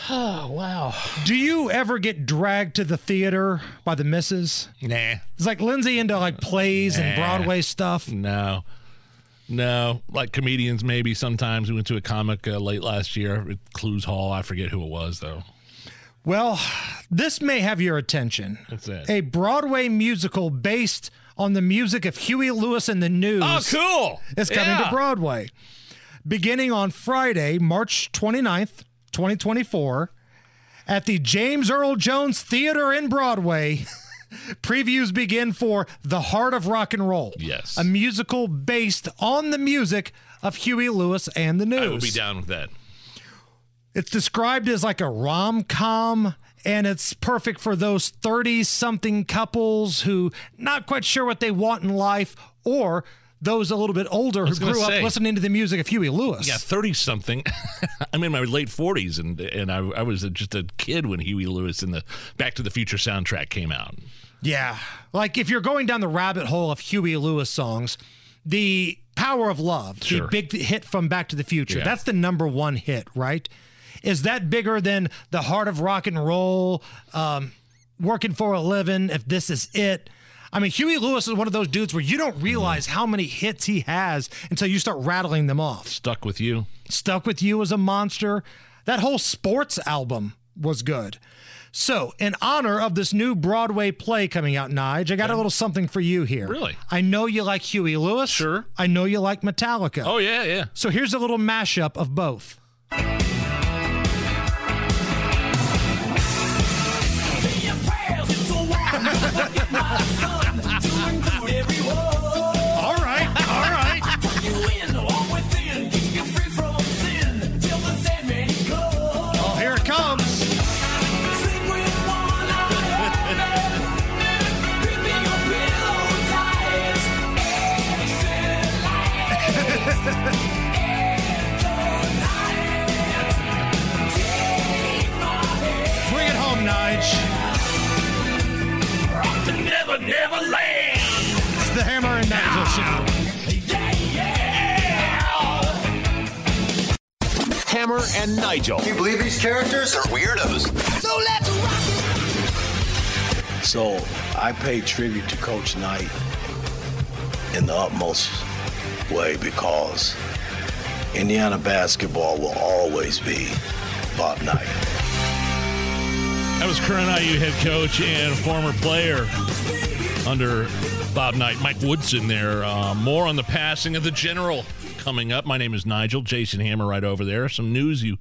Oh, wow. Do you ever get dragged to the theater by the misses? Nah. It's like Lindsay into like plays and Broadway stuff. No. No. Like comedians, maybe sometimes. We went to a comic uh, late last year at Clowes Hall. I forget who it was, though. Well, this may have your attention. What's that? A Broadway musical based on the music of Huey Lewis and the News. Oh, cool. It's coming Yeah. to Broadway. Beginning on Friday, March 29th, 2024, at the James Earl Jones Theater in Broadway. [laughs] Previews begin for The Heart of Rock and Roll. Yes. A musical based on the music of Huey Lewis and the News. I will be down with that. It's described as like a rom com, and it's perfect for those 30 something couples who not quite sure what they want in life, or those a little bit older who grew up listening to the music of Huey Lewis. Yeah, 30 something. [laughs] I'm in my late 40s, and and I, I was just a kid when Huey Lewis and the Back to the Future soundtrack came out. Yeah. Like if you're going down the rabbit hole of Huey Lewis songs, the Power of Love, Sure. the big hit from Back to the Future, Yeah. that's the number one hit, right? Is that bigger than the heart of rock and roll, um, working for a living, if this is it? I mean, Huey Lewis is one of those dudes where you don't realize how many hits he has until you start rattling them off. Stuck with you. Stuck with you as a monster. That whole sports album was good. So, in honor of this new Broadway play coming out, Nige, I got a little something for you here. Really? I know you like Huey Lewis. Sure. I know you like Metallica. Oh, yeah, yeah. So, here's a little mashup of both. Hammer and Nigel. Do you believe these characters are weirdos? So let's rock it. So I pay tribute to Coach Knight in the utmost way because Indiana basketball will always be Bob Knight. That was current IU head coach and former player under Bob Knight, Mike Woodson there. Uh, more on the passing of the general coming up. My name is Nigel. Jason Hammer right over there. Some news you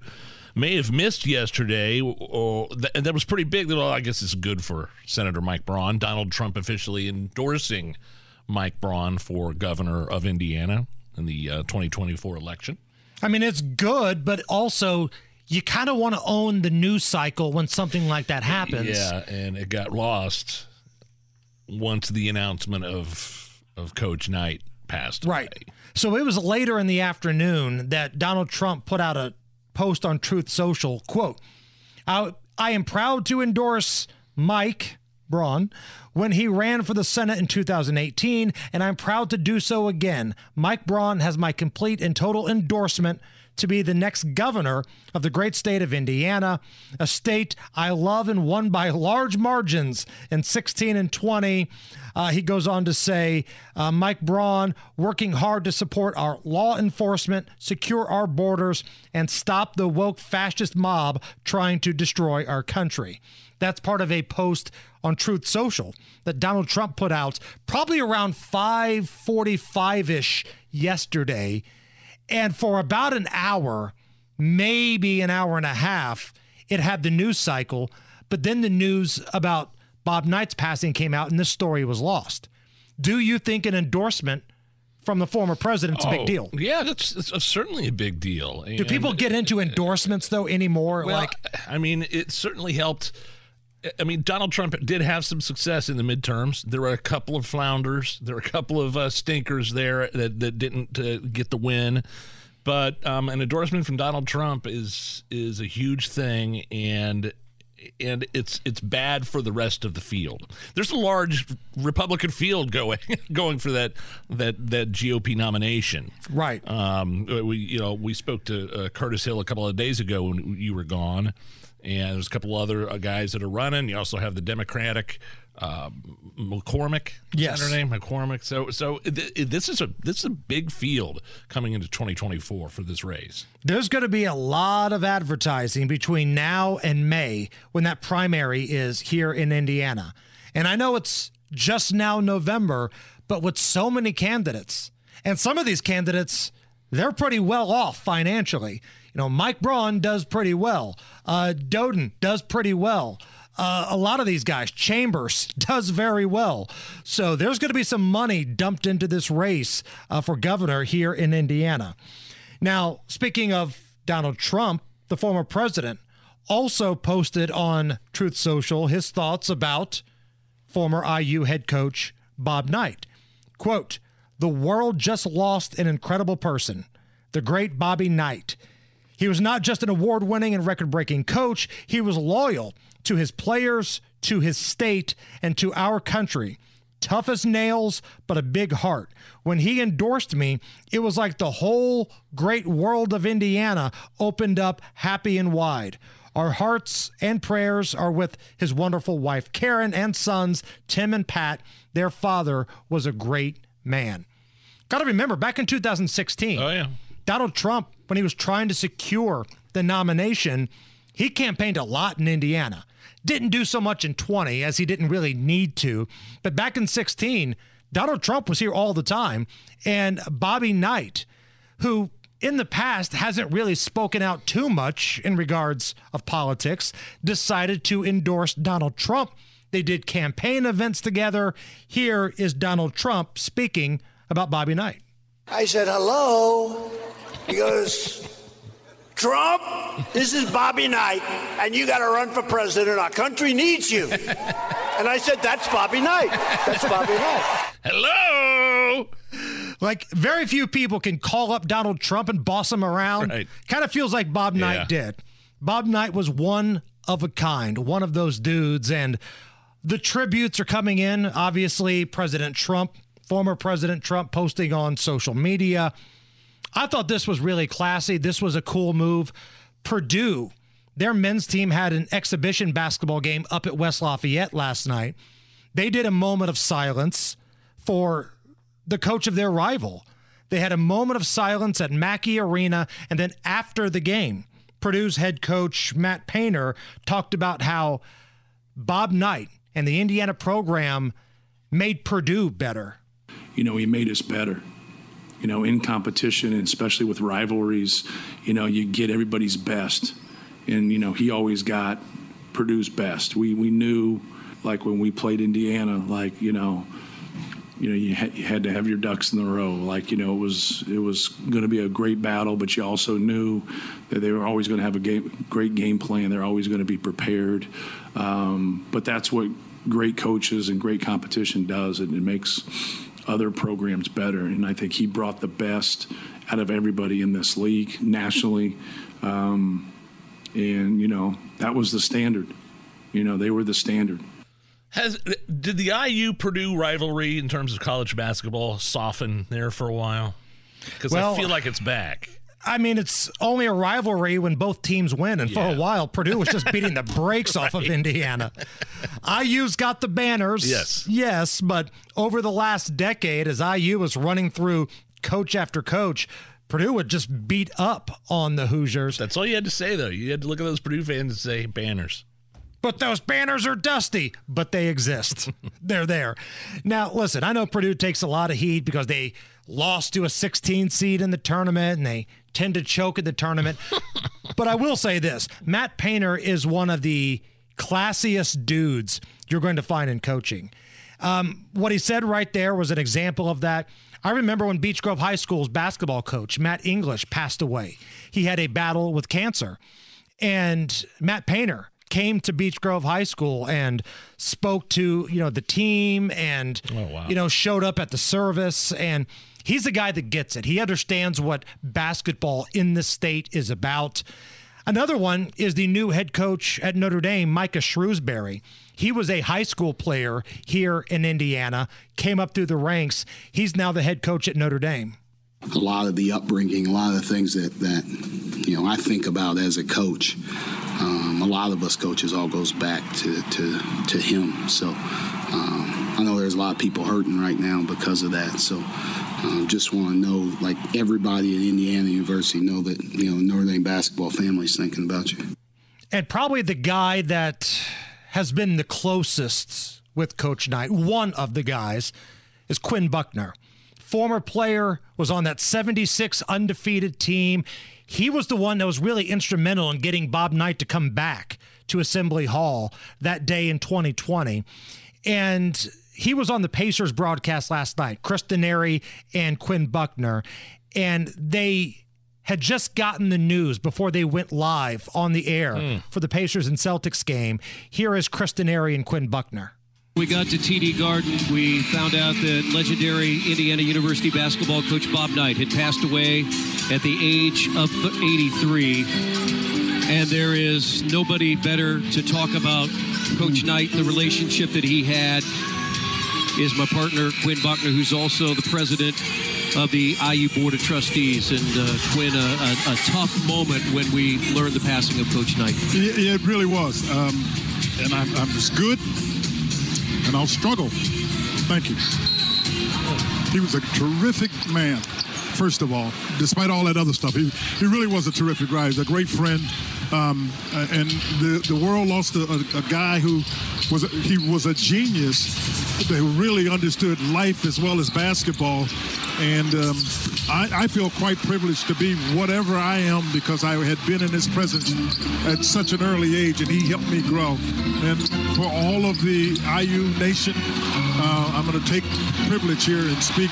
may have missed yesterday, or and that was pretty big. Well, I guess it's good for Senator Mike Braun. Donald Trump officially endorsing Mike Braun for governor of Indiana in the uh, 2024 election. I mean, it's good, but also you kind of want to own the news cycle when something like that happens. Yeah, and it got lost once the announcement of of Coach Knight passed. Right. So it was later in the afternoon that Donald Trump put out a post on Truth Social. Quote, I, I am proud to endorse Mike Braun when he ran for the Senate in 2018, and I'm proud to do so again. Mike Braun has my complete and total endorsement to be the next governor of the great state of Indiana, a state I love and won by large margins in 16 and 20. Uh, he goes on to say, uh, Mike Braun working hard to support our law enforcement, secure our borders, and stop the woke fascist mob trying to destroy our country. That's part of a post on Truth Social that Donald Trump put out probably around 5:45ish yesterday. And for about an hour, maybe an hour and a half, it had the news cycle. But then the news about Bob Knight's passing came out and this story was lost. Do you think an endorsement from the former president's a Oh, big deal? Yeah, that's, that's certainly a big deal. Do people get into uh, endorsements though anymore? Well, like I mean, it certainly helped. I mean, Donald Trump did have some success in the midterms. There were a couple of flounders. There were a couple of uh, stinkers there that, that didn't uh, get the win. But um, an endorsement from Donald Trump is is a huge thing, and and it's it's bad for the rest of the field. There's a large Republican field going [laughs] going for that that that GOP nomination. Right. Um, we you know we spoke to uh, Curtis Hill a couple of days ago when you were gone, and there's a couple other uh, guys that are running. You also have the Democratic uh, McCormick. Yes. her name McCormick. So so th- this is a this is a big field coming into 2024 for this race. There's going to be a lot of advertising between now and May when that primary is here in Indiana. And I know it's just now November, but with so many candidates, and some of these candidates, they're pretty well off financially. You know, Mike Braun does pretty well. Uh, Doden does pretty well. Uh, a lot of these guys, Chambers [laughs] does very well. So there's going to be some money dumped into this race uh, for governor here in Indiana. Now, speaking of Donald Trump, the former president also posted on Truth Social his thoughts about former IU head coach Bob Knight. Quote, the world just lost an incredible person, the great Bobby Knight. He was not just an award winning and record breaking coach, he was loyal to his players, to his state, and to our country. tough as nails, but a big heart. When he endorsed me, it was like the whole great world of Indiana opened up happy and wide. Our hearts and prayers are with his wonderful wife, Karen, and sons, Tim and Pat. Their father was a great man. Got to remember, back in 2016, oh, yeah. Donald Trump, when he was trying to secure the nomination, he campaigned a lot in Indiana. Didn't do so much in 20 as he didn't really need to. But back in 16, Donald Trump was here all the time. And Bobby Knight, who in the past hasn't really spoken out too much in regards of politics, decided to endorse Donald Trump. They did campaign events together. Here is Donald Trump speaking about Bobby Knight. I said, hello. He goes, Trump, this is Bobby Knight, and you got to run for president. Our country needs you. And I said, that's Bobby Knight. That's Bobby Knight. Hello. Like very few people can call up Donald Trump and boss him around. Right. Kind of feels like Bob Knight Yeah. did. Bob Knight was one of a kind, one of those dudes, and the tributes are coming in. Obviously, President Trump, former President Trump, posting on social media. I thought this was really classy. This was a cool move. Purdue, their men's team had an exhibition basketball game up at West Lafayette last night. They did a moment of silence for the coach of their rival. They had a moment of silence at Mackey Arena, and then after the game, Purdue's head coach Matt Painter talked about how Bob Knight and the Indiana program made Purdue better. You know, he made us better. You know, in competition and especially with rivalries, you know, you get everybody's best. And, you know, he always got Purdue's best. We, we knew, like, when we played Indiana, like, you know, you know, you, ha- you had to have your ducks in the row. Like, you know, it was it was going to be a great battle, but you also knew that they were always going to have a game, great game plan. They're always going to be prepared. Um, but that's what great coaches and great competition does, and it makes other programs better. And I think he brought the best out of everybody in this league nationally. Um, and you know, that was the standard. You know, they were the standard. Has did the IU Purdue rivalry in terms of college basketball soften there for a while? Because Well- I feel like it's back. I mean, it's only a rivalry when both teams win. And for a while, Purdue was just [laughs] beating the brakes off of Indiana. IU's got the banners. Yes. Yes. But over the last decade, as IU was running through coach after coach, Purdue would just beat up on the Hoosiers. That's all you had to say, though. You had to look at those Purdue fans and say banners. But those banners are dusty, but they exist. [laughs] They're there. Now, listen, I know Purdue takes a lot of heat because they lost to a 16 seed in the tournament and they tend to choke at the tournament. [laughs] but I will say this Matt Painter is one of the classiest dudes you're going to find in coaching. Um, what he said right there was an example of that. I remember when Beech Grove High School's basketball coach, Matt English, passed away. He had a battle with cancer. And Matt Painter came to Beech Grove High School and spoke to, you know, the team and, you know, showed up at the service. And he's a guy that gets it. He understands what basketball in the state is about. Another one is the new head coach at Notre Dame, Micah Shrewsberry. He was a high school player here in Indiana, came up through the ranks. He's now the head coach at Notre Dame. a lot of the upbringing, a lot of the things that that you know I think about as a coach. Um, a lot of us coaches all goes back to to, to him. So um, I know there's a lot of people hurting right now because of that. So um, just want to know, like everybody at Indiana University, know that you know Notre Dame basketball family's thinking about you. and probably the guy that has been the closest with Coach Knight, one of the guys, is Quinn Buckner. Former player, was on that 76 undefeated team. He was the one that was really instrumental in getting Bob Knight to come back to Assembly Hall that day in 2020. And he was on the Pacers broadcast last night, Chris Denari and Quinn Buckner. And they had just gotten the news before they went live on the air hmm. for the Pacers and Celtics game. Here is Chris Denari and Quinn Buckner. We got to TD Garden. We found out that legendary Indiana University basketball coach Bob Knight had passed away at the age of 83. And there is nobody better to talk about Coach hmm. Knight, the relationship that he had is my partner, Quinn Buckner, who's also the president of the IU Board of Trustees. And uh, Quinn, a, a, a, tough moment when we learned the passing of Coach Knight. Yeah, it really was. Um, and I'm, I'm just good, and I'll struggle. Thank you. He was a terrific man first of all, despite all that other stuff. He, he really was a terrific guy. He's a great friend. Um, and the, the world lost a, a, a guy who was a, he was a genius who really understood life as well as basketball. And um, I, I, feel quite privileged to be whatever I am because I had been in his presence at such an early age, and he helped me grow. And for all of the IU nation, uh, I'm going to take privilege here and speak.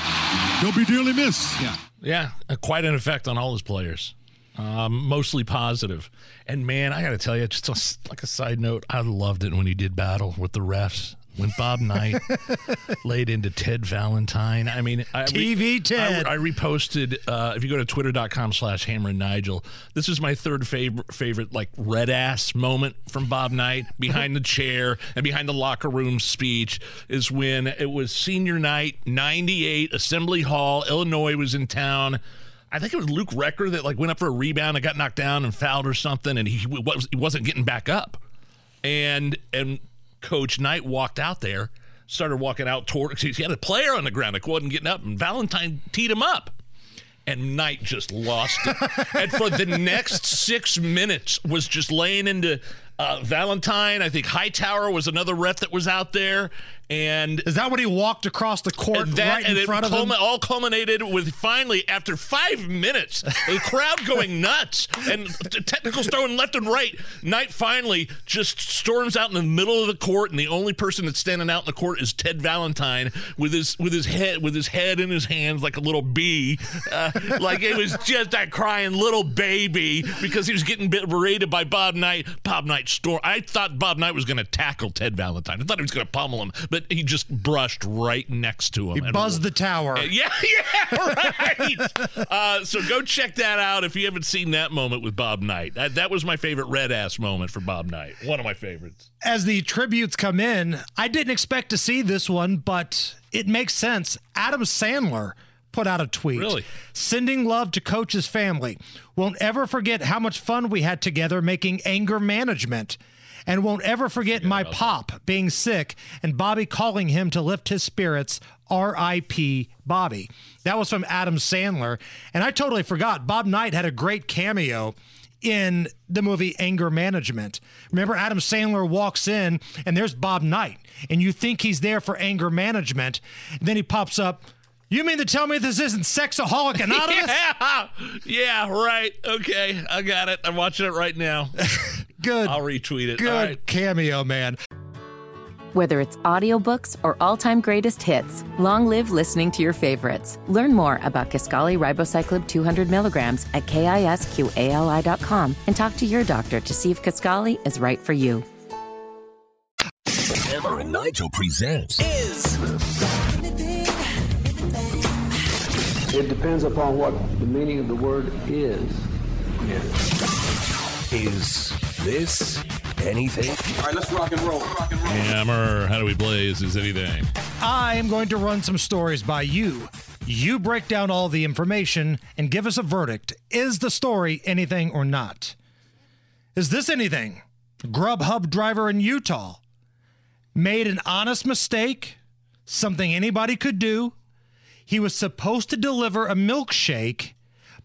He'll be dearly missed. Yeah. Yeah, uh, quite an effect on all his players. Um, mostly positive. And man, I got to tell you, just a, like a side note, I loved it when he did battle with the refs. When Bob Knight [laughs] laid into Ted Valentine. I mean, I TV Ted. I, I reposted, uh, if you go to twitter.com slash Hammer and Nigel, this is my third favorite, favorite like red ass moment from Bob Knight behind the [laughs] chair and behind the locker room speech is when it was senior night, 98, Assembly Hall, Illinois was in town. I think it was Luke Recker that like went up for a rebound and got knocked down and fouled or something, and he, he wasn't getting back up. And and Coach Knight walked out there, started walking out toward. [laughs] He had a player on the ground that wasn't getting up, and Valentine teed him up. And Knight just lost it. [laughs] and for the next six minutes was just laying into uh, Valentine. I think Hightower was another ref that was out there. And is that when he walked across the court that, right in front of culmin- him? All culminated with finally, after five minutes, the crowd going nuts and technicals throwing left and right. Knight finally just storms out in the middle of the court, and the only person that's standing out in the court is Ted Valentine with his with his head with his head in his hands like a little bee, uh, like it was just that crying little baby because he was getting berated by Bob Knight. Bob Knight I thought Bob Knight was going to tackle Ted Valentine. I thought he was going to pummel him, but he just brushed right next to him. He buzzed the [laughs] tower. Yeah, yeah, [laughs] right. uh, so go check that out if you haven't seen that moment with Bob Knight. That, that was my favorite red ass moment for Bob Knight. One of my favorites. As the tributes come in, I didn't expect to see this one, but it makes sense. Adam Sandler put out a tweet. Really? Sending love to Coach's family. Won't ever forget how much fun we had together making anger management and won't ever forget my pop being sick and Bobby calling him to lift his spirits. R.I.P. Bobby. That was from Adam Sandler. And I totally forgot. Bob Knight had a great cameo in the movie Anger Management. Remember, Adam Sandler walks in and there's Bob Knight, and you think he's there for anger management. then he pops up. You mean to tell me this isn't Sexaholic [laughs] Anonymous? yeah, yeah, right. Okay, I got it. I'm watching it right now. [laughs] Good. I'll retweet it. Good right. cameo, man. Whether it's audiobooks or all-time greatest hits, long live listening to your favorites. Learn more about Kisqali Ribociclib 200 milligrams at kisqali.com and talk to your doctor to see if Kisqali is right for you. Hammer and Nigel presents is. It depends upon what the meaning of the word is. Is this anything? All right, let's rock and roll. Rock and roll. Hammer, how do we blaze? Is anything? I am going to run some stories by you. You break down all the information and give us a verdict. Is the story anything or not? Is this anything? Grubhub driver in Utah made an honest mistake, something anybody could do. He was supposed to deliver a milkshake,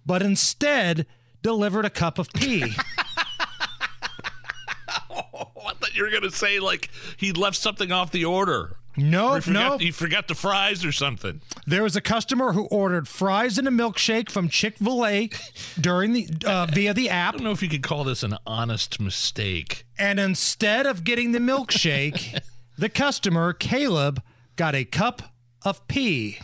but instead delivered a cup of pee. [laughs] I thought you were going to say like he left something off the order. No, no. He forgot the fries or something. There was a customer who ordered fries and a milkshake from Chick Fil A during the uh, via the app. I don't know if you could call this an honest mistake. And instead of getting the milkshake, [laughs] the customer Caleb got a cup of pee.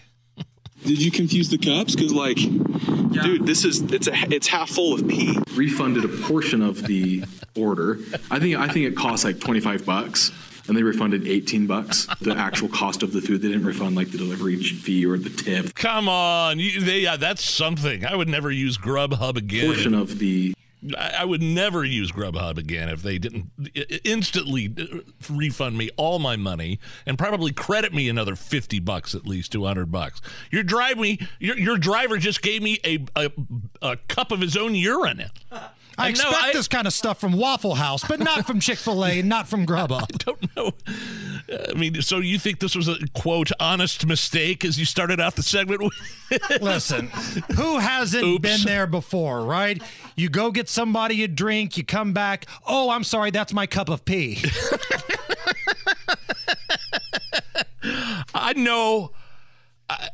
Did you confuse the cups? Because like, yeah. dude, this is it's a it's half full of pee. Refunded a portion of the order. I think I think it cost like twenty five bucks, and they refunded eighteen bucks. The actual cost of the food, they didn't refund like the delivery fee or the tip. Come on, you, they, yeah, that's something. I would never use Grubhub again. Portion of the I, would never use Grubhub again if they didn't instantly refund me all my money and probably credit me another 50 bucks at least 200 bucks. Your drive me your, your driver just gave me a, a a cup of his own urine. I And no, expect I- this kind of stuff from Waffle House, but not from Chick Fil A, [laughs] not from Grubhub. I don't know. I mean, so you think this was a quote honest mistake as you started out the segment? with? Listen, who hasn't Oops. been there before, right? You go get somebody a drink, you come back, oh, I'm sorry, that's my cup of pee. [laughs] I know I-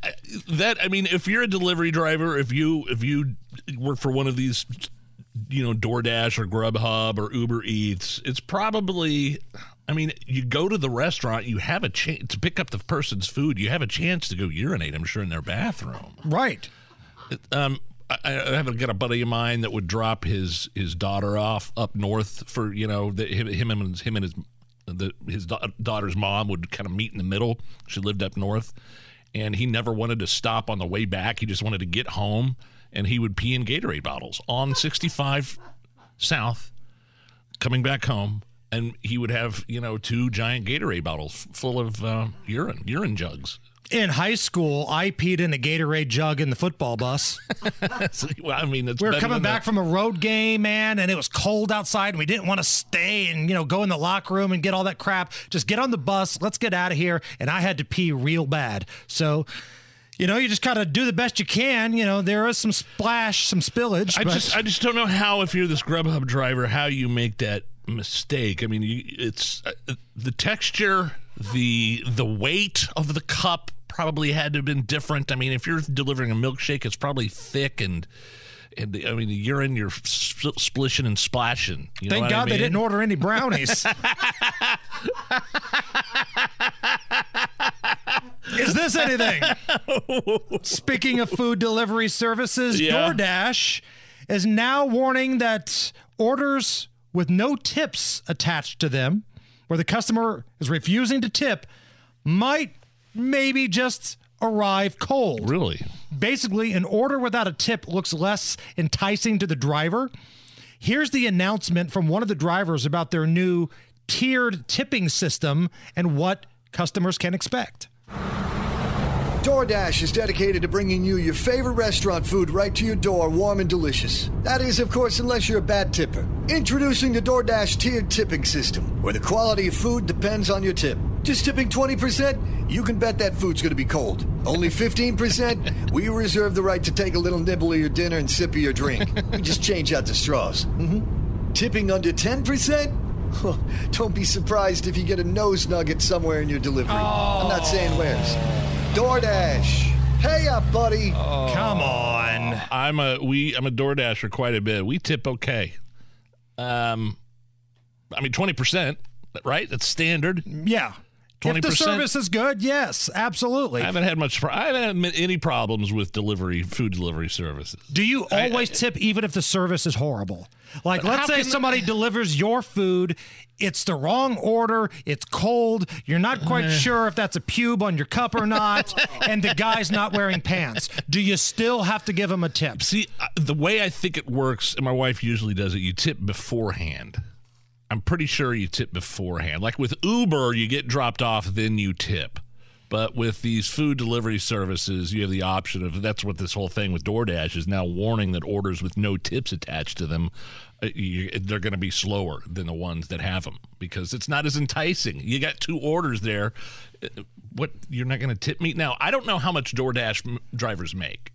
that. I mean, if you're a delivery driver, if you if you work for one of these, you know, DoorDash or Grubhub or Uber Eats, it's probably. I mean, you go to the restaurant, you have a chance to pick up the person's food. You have a chance to go urinate. I'm sure in their bathroom. right. Um, I, I have a, got a buddy of mine that would drop his his daughter off up north for you know the, him, him and his, him and his the, his da- daughter's mom would kind of meet in the middle. She lived up north, and he never wanted to stop on the way back. He just wanted to get home, and he would pee in Gatorade bottles on 65 South, coming back home. And he would have, you know, two giant Gatorade bottles full of uh, urine, urine jugs. In high school, I peed in a Gatorade jug in the football bus. [laughs] So, well, I mean, it's We were coming back the- from a road game, man, and it was cold outside, and we didn't want to stay and you know go in the locker room and get all that crap. Just get on the bus. Let's get out of here. And I had to pee real bad, so. You know, you just gotta do the best you can. You know, there is some splash, some spillage. I but just I just don't know how if you're this Grubhub driver how you make that mistake. I mean, you, it's uh, the texture, the the weight of the cup probably had to have been different. I mean, if you're delivering a milkshake, it's probably thick and. And the, I mean, the urine, you're spl- splishing and splashing. You know thank what I God they didn't order any brownies. [laughs] Is this anything? [laughs] Speaking of food delivery services, Yeah. DoorDash is now warning that orders with no tips attached to them, where the customer is refusing to tip, might maybe just arrive cold. Really? Basically, an order without a tip looks less enticing to the driver. Here's the announcement from one of the drivers about their new tiered tipping system and what customers can expect. DoorDash is dedicated to bringing you your favorite restaurant food right to your door, warm and delicious. That is, of course, unless you're a bad tipper. Introducing the DoorDash tiered tipping system, where the quality of food depends on your tip. Just tipping 20%, you can bet that food's going to be cold. Only 15%, we reserve the right to take a little nibble of your dinner and sip of your drink. We just change out the straws. Mm-hmm. Tipping under 10%? Don't be surprised if you get a nose nugget somewhere in your delivery. I'm not saying where's. DoorDash. Hey up, buddy. Come on. I'm a we I'm a DoorDasher quite a bit. We tip okay. Um, I mean twenty percent, right? That's standard. Yeah. If the service is good, yes, absolutely. I haven't had much. I haven't had any problems with delivery, food delivery services. Do you always tip even if the service is horrible? Like, let's say somebody delivers your food, it's the wrong order, it's cold, you're not quite Eh. sure if that's a pube on your cup or not, [laughs] and the guy's not wearing pants. Do you still have to give him a tip? See, uh, the way I think it works, and my wife usually does it, you tip beforehand. I'm pretty sure you tip beforehand. Like with Uber, you get dropped off, then you tip. But with these food delivery services, you have the option of that's what this whole thing with DoorDash is now warning that orders with no tips attached to them, uh, they're going to be slower than the ones that have them because it's not as enticing. You got two orders there. Uh, What you're not going to tip me now? I don't know how much DoorDash drivers make.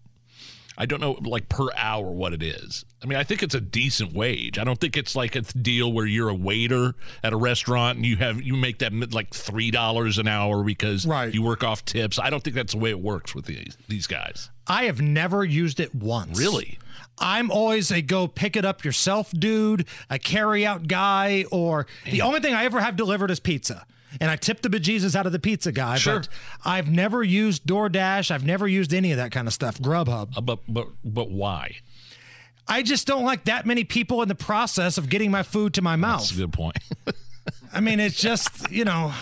I don't know, like per hour, what it is. I mean, I think it's a decent wage. I don't think it's like a deal where you're a waiter at a restaurant and you have you make that like three dollars an hour because you work off tips. I don't think that's the way it works with these these guys. I have never used it once. Really? I'm always a go pick it up yourself dude, a carry out guy, or the only thing I ever have delivered is pizza. And I tip the bejesus out of the pizza guy. Sure. But I've never used DoorDash. I've never used any of that kind of stuff. Grubhub. Uh, but but but why? I just don't like that many people in the process of getting my food to my mouth. That's a good point. [laughs] I mean, it's just, you know,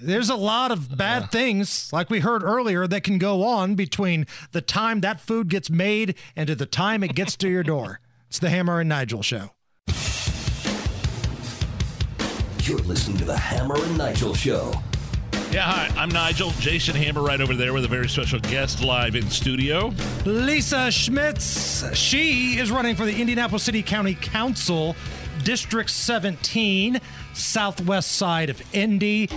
there's a lot of bad things, like we heard earlier, that can go on between the time that food gets made and to the time it gets to your door. It's the Hammer and Nigel show. You're listening to the Hammer and Nigel Show. Yeah, hi, I'm Nigel. Jason Hammer right over there with a very special guest live in studio. Lisa Schmitz. She is running for the Indianapolis City County Council, District 17, southwest side of Indy.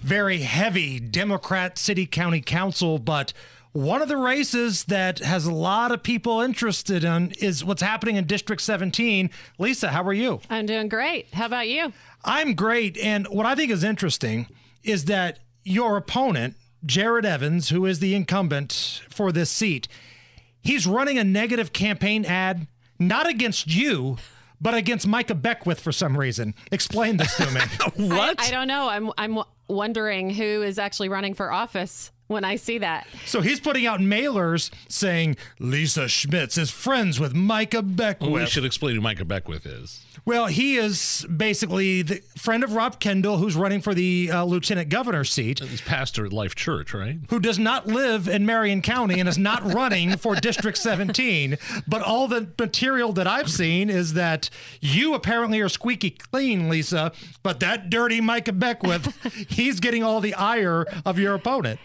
Very heavy Democrat City County Council, but one of the races that has a lot of people interested in is what's happening in District 17. Lisa, how are you? I'm doing great. How about you? I'm great. And what I think is interesting is that your opponent, Jared Evans, who is the incumbent for this seat, he's running a negative campaign ad, not against you, but against Micah Beckwith for some reason. Explain this to me. [laughs] what? I, I don't know. I'm I'm wondering who is actually running for office when I see that. So he's putting out mailers saying Lisa Schmitz is friends with Micah Beckwith. Well, we should explain who Micah Beckwith is. Well, he is basically the friend of Rob Kendall, who's running for the uh, lieutenant governor seat. He's pastor at Life Church, right? Who does not live in Marion County and is not running for District 17. But all the material that I've seen is that you apparently are squeaky clean, Lisa, but that dirty Micah Beckwith, [laughs] he's getting all the ire of your opponent.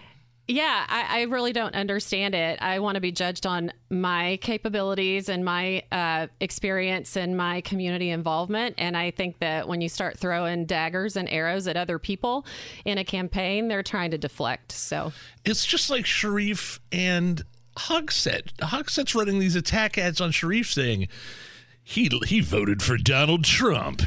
Yeah, I, I, really don't understand it. I want to be judged on my capabilities and my uh, experience and my community involvement. And I think that when you start throwing daggers and arrows at other people in a campaign, they're trying to deflect. So it's just like Shreve and Hogsett. Hogsett's running these attack ads on Shreve saying he he voted for Donald Trump.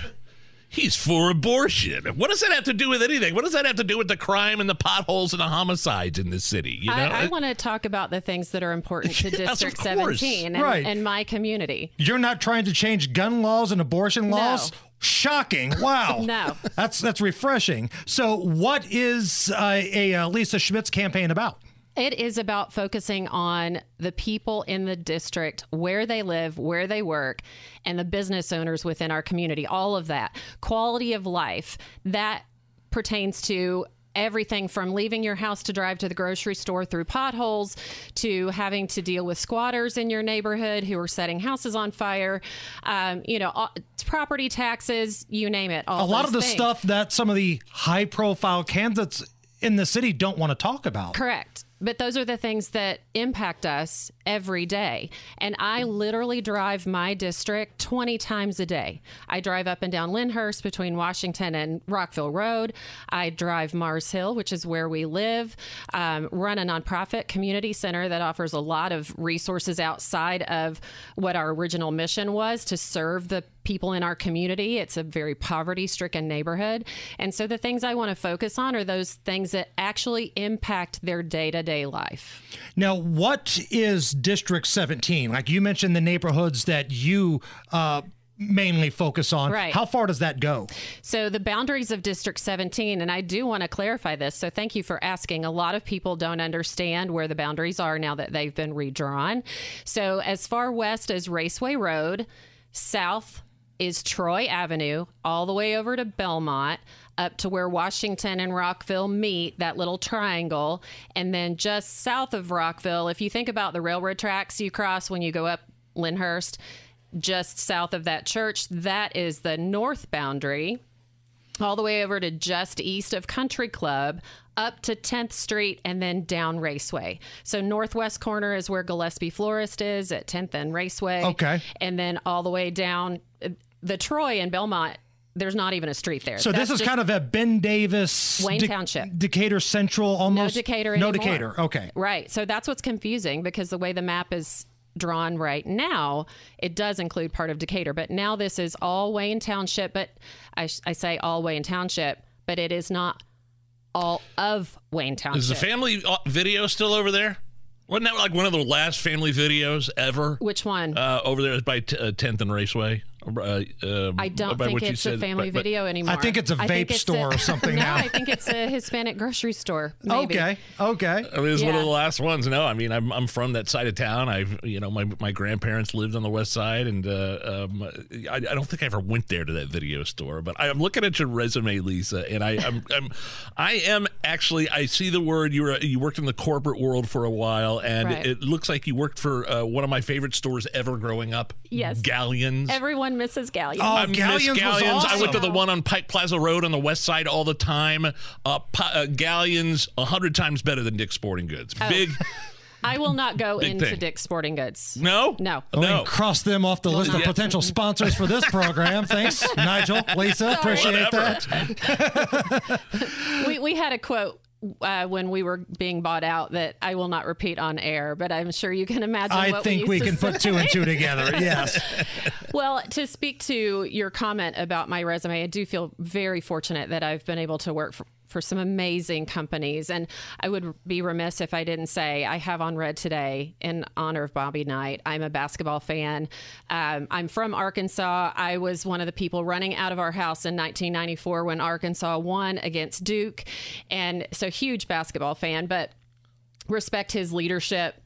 He's for abortion. What does that have to do with anything? What does that have to do with the crime and the potholes and the homicides in this city? You know, I, I want to talk about the things that are important to [laughs] yes, District 17 and, right. and, my community. You're not trying to change gun laws and abortion laws. No. Shocking! Wow. [laughs] no, that's that's refreshing. So, what is uh, a uh, Lisa Schmitz campaign about? It is about focusing on the people in the district, where they live, where they work, and the business owners within our community. All of that. Quality of life. That pertains to everything from leaving your house to drive to the grocery store through potholes to having to deal with squatters in your neighborhood who are setting houses on fire, um, you know, property taxes, you name it. a lot of the things. stuff that some of the high profile candidates in the city don't want to talk about. Correct. But those are the things that impact us every day. And I literally drive my district 20 times a day. I drive up and down Lyndhurst between Washington and Rockville Road. I drive Mars Hill, which is where we live, um, run a nonprofit community center that offers a lot of resources outside of what our original mission was to serve the people in our community. It's a very poverty stricken neighborhood. And so the things I want to focus on are those things that actually impact their day to day life. Now, what is District 17? Like you mentioned the neighborhoods that you, uh, mainly focus on. Right. How far does that go? So the boundaries of District 17, and I do want to clarify this. So thank you for asking. A lot of people don't understand where the boundaries are now that they've been redrawn. So as far west as Raceway Road, south is Troy Avenue, all the way over to Belmont, up to where Washington and Rockville meet, that little triangle. And then just south of Rockville, if you think about the railroad tracks you cross when you go up Lyndhurst, just south of that church, that is the north boundary. All the way over to just east of Country Club, up to 10th Street, and then down Raceway. So, northwest corner is where Gillespie Florist is at 10th and Raceway. Okay. And then all the way down uh, the Troy and Belmont there's not even a street there. So That's this is kind of a Ben Davis, Wayne De- Township, Decatur Central, almost no Decatur, no. Decatur. Okay, right. So that's what's confusing because the way the map is drawn right now, it does include part of Decatur, but now this is all Wayne Township. But I, I say all Wayne Township, but it is not all of Wayne Township. Is the family uh, video still over there? Wasn't that like one of the last family videos ever? Which one? Uh, over there by t- uh, 10th and Raceway. Uh, um, I don't by think what you it's a said, family but- but- video anymore. I think it's a vape it's store a- or [laughs] something no, now. I think it's a Hispanic grocery store. Maybe. okay, okay. I mean, it's one of the last ones. No, I mean, I'm, I'm from that side of town. I, you know, my my grandparents lived on the west side, and uh, um, I, I don't think I ever went there to that video store. But I'm looking at your resume, Lisa, and I, I'm, I'm I am actually. I see the word you were you worked in the corporate world for a while, and Right. it looks like you worked for uh, one of my favorite stores ever growing up. Yes. Galyans. Everyone on Mrs. Galyans. Oh, I miss Galyans was Galyans. I went to the one on Pike Plaza Road on the west side all the time. Uh, Pi- uh, Galyans, a hundred times better than Dick's Sporting Goods. Oh. Big. [laughs] I will not go Big into thing. Dick's Sporting Goods. No? No. We can cross them off the list of Yeah. potential sponsors for this program. Thanks, [laughs] Nigel, Lisa. Appreciate that. [laughs] we, we had a quote uh, when we were being bought out that I will not repeat on air, but I'm sure you can imagine. I think we used can to put two and two together. [laughs] Yes. well, to speak to your comment about my resume, I do feel very fortunate that I've been able to work for, for some amazing companies. And I would be remiss if I didn't say I have on red today in honor of Bobby Knight. I'm a basketball fan. Um, I'm from Arkansas. I was one of the people running out of our house in 1994 when Arkansas won against Duke. And so, huge basketball fan, but respect his leadership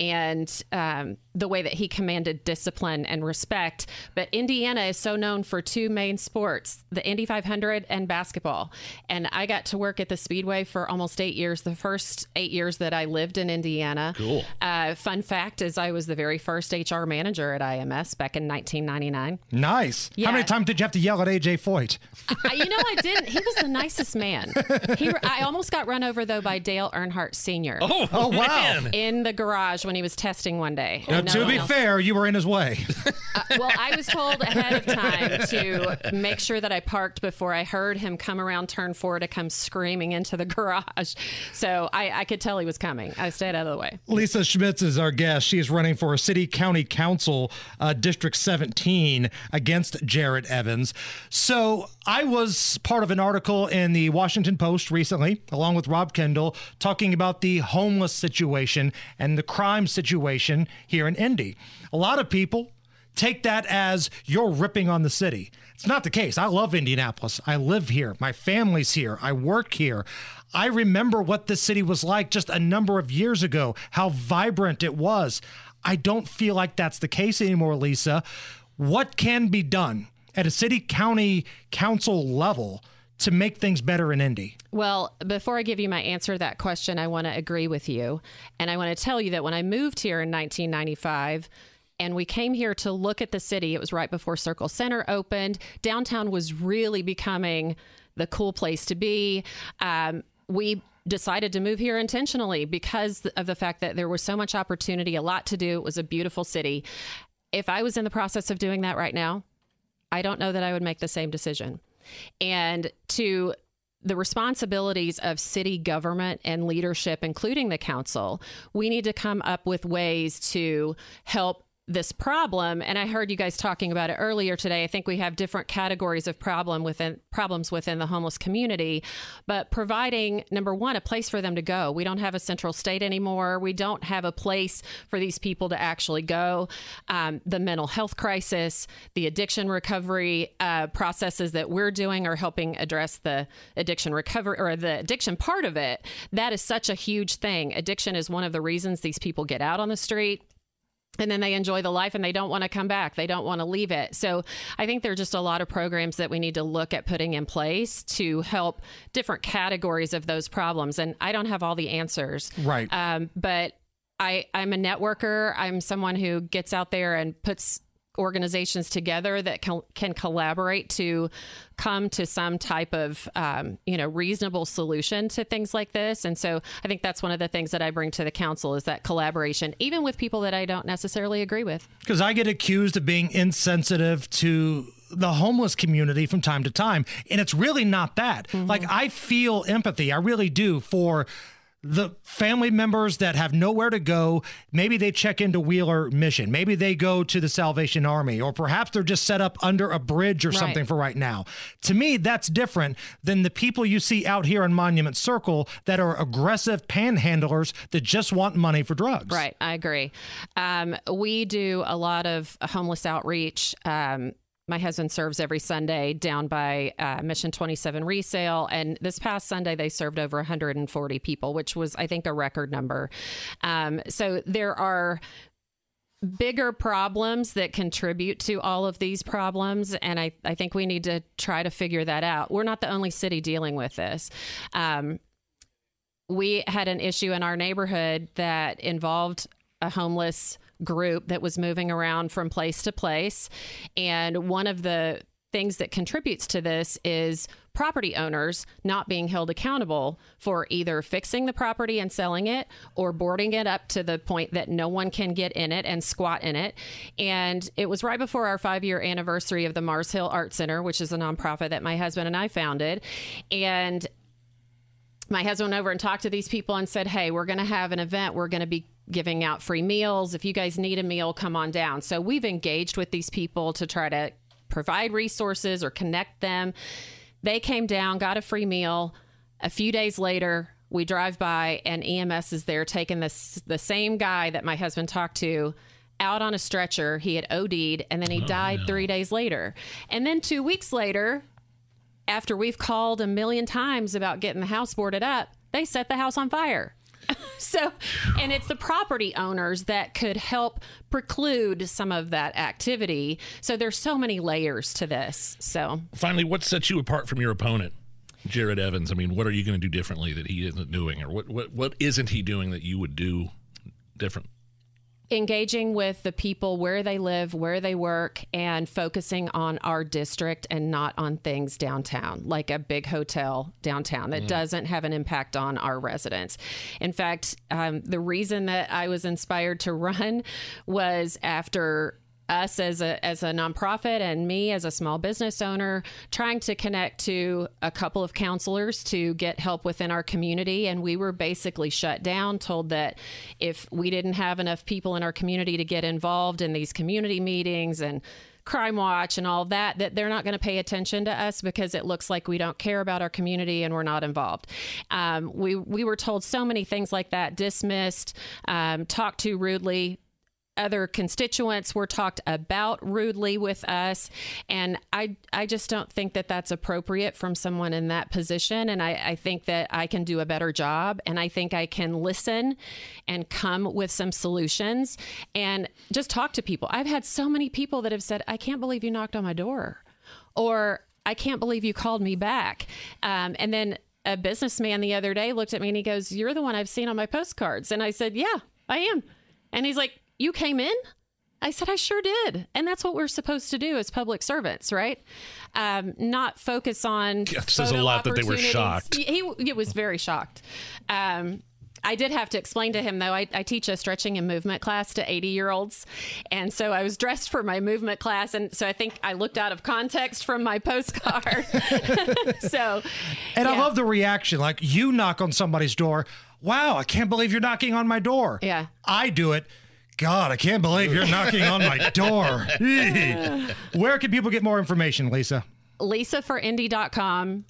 and um, the way that he commanded discipline and respect. But Indiana is so known for two main sports the Indy 500 and basketball. And I got to work at the Speedway for almost eight years, the first eight years that I lived in Indiana. Cool. Uh, fun fact is, I was the very first HR manager at IMS back in 1999. Nice. Yeah. How many times did you have to yell at AJ Foyt? I, you know, I didn't. He was the nicest man. He, I almost got run over though by Dale Earnhardt Sr. Oh, Oh, wow. man. in the garage when he was testing one day. Now, no to be else- fair, you were in his way. [laughs] Uh, well, I was told ahead of time to make sure that I parked before I heard him come around turn four to come screaming into the garage. So I, I could tell he was coming. I stayed out of the way. Lisa Schmitz is our guest. She is running for a City County Council, uh, District 17, against Jared Evans. So I was part of an article in the Washington Post recently, along with Rob Kendall, talking about the homeless situation and the crime situation here in Indy. A lot of people take that as you're ripping on the city. It's not the case. I love Indianapolis. I live here. My family's here. I work here. I remember what this city was like just a number of years ago, how vibrant it was. I don't feel like that's the case anymore, Lisa. What can be done at a city county council level to make things better in Indy? Well, before I give you my answer to that question, I want to agree with you. And I want to tell you that when I moved here in 1995, and we came here to look at the city. It was right before Circle Centre opened. Downtown was really becoming the cool place to be. Um, we decided to move here intentionally because of the fact that there was so much opportunity, a lot to do. It was a beautiful city. If I was in the process of doing that right now, I don't know that I would make the same decision. And to the responsibilities of city government and leadership, including the council, we need to come up with ways to help this problem and i heard you guys talking about it earlier today. I think we have different categories of problem within problems within the homeless community but providing number one a place for them to go. We don't have a central state anymore. We don't have a place for these people to actually go. Um, the mental health crisis the addiction recovery uh, processes that we're doing are helping address the addiction recovery or the addiction part of it. That is such a huge thing. Addiction is one of the reasons these people get out on the street and then they enjoy the life and they don't want to come back. They don't want to leave it. So I think there are just a lot of programs that we need to look at putting in place to help different categories of those problems. And I don't have all the answers. Right. Um, but I, I'm a networker. I'm someone who gets out there and puts organizations together that can, can collaborate to come to some type of um, you know reasonable solution to things like this and so i think that's one of the things that i bring to the council is that collaboration even with people that i don't necessarily agree with Because I get accused of being insensitive to the homeless community from time to time. And it's really not that. Like, I feel empathy. I really do for the family members that have nowhere to go. Maybe they check into Wheeler Mission. Maybe they go to the Salvation Army, or perhaps they're just set up under a bridge or Right. something for right now. To me, that's different than the people you see out here in Monument Circle that are aggressive panhandlers that just want money for drugs. Right, I agree. Um, we do a lot of homeless outreach. Um, my husband serves every Sunday down by uh, Mission 27 resale. And this past Sunday, they served over 140 people, which was, I think, a record number. Um, so there are bigger problems that contribute to all of these problems. And I, I think we need to try to figure that out. We're not the only city dealing with this. Um, we had an issue in our neighborhood that involved a homeless group that was moving around from place to place. And one of the things that contributes to this is property owners not being held accountable for either fixing the property and selling it or boarding it up to the point that no one can get in it and squat in it. And it was right before our five year anniversary of the Mars Hill Art Center, which is a nonprofit that my husband and I founded. And my husband went over and talked to these people and said, Hey, we're going to have an event. We're going to be giving out free meals. If you guys need a meal, come on down. So we've engaged with these people to try to provide resources or connect them. They came down, got a free meal. A few days later, we drive by and EMS is there taking this the same guy that my husband talked to out on a stretcher. He had OD'd and then he Oh, died no. 3 days later. And then 2 weeks later, after we've called a million times about getting the house boarded up, they set the house on fire. [laughs] so, and it's the property owners that could help preclude some of that activity. So there's so many layers to this. So, Finally, what sets you apart from your opponent, Jared Evans? I mean, what are you going to do differently that he isn't doing, or what what what isn't he doing that you would do different? Engaging with the people where they live, where they work, and focusing on our district and not on things downtown, like a big hotel downtown that Mm. doesn't have an impact on our residents. In fact, um, the reason that I was inspired to [laughs] run was after us as a as a nonprofit and me as a small business owner trying to connect to a couple of counselors to get help within our community. And we were basically shut down told that if we didn't have enough people in our community to get involved in these community meetings and crime watch and all that that they're not going to pay attention to us because it looks like we don't care about our community and we're not involved. Um, we we were told so many things like that dismissed um, talked to rudely other constituents were talked about rudely with us. And i i just don't think that that's appropriate from someone in that position. And i i think that i can do a better job. And i think i can listen and come with some solutions and just talk to people. I've had so many people that have said i can't believe you knocked on my door or i can't believe you called me back. Um, and then a businessman the other day looked at me and he goes you're the one i've seen on my postcards. And i said yeah i am. And he's like you came in? I said, I sure did. And that's what we're supposed to do as public servants, right? Um, not focus on. Yeah, says a lot that they were shocked. He, he, he was very shocked. Um, I did have to explain to him, though, I, I teach a stretching and movement class to 80 year olds. And so I was dressed for my movement class. And so I think I looked out of context from my postcard. [laughs] so, And I love the reaction. Like you knock on somebody's door. Wow, I can't believe you're knocking on my door. Yeah. I do it. God, I can't believe you're knocking on my door. [laughs] Where can people get more information, Lisa? lisaforindy.com.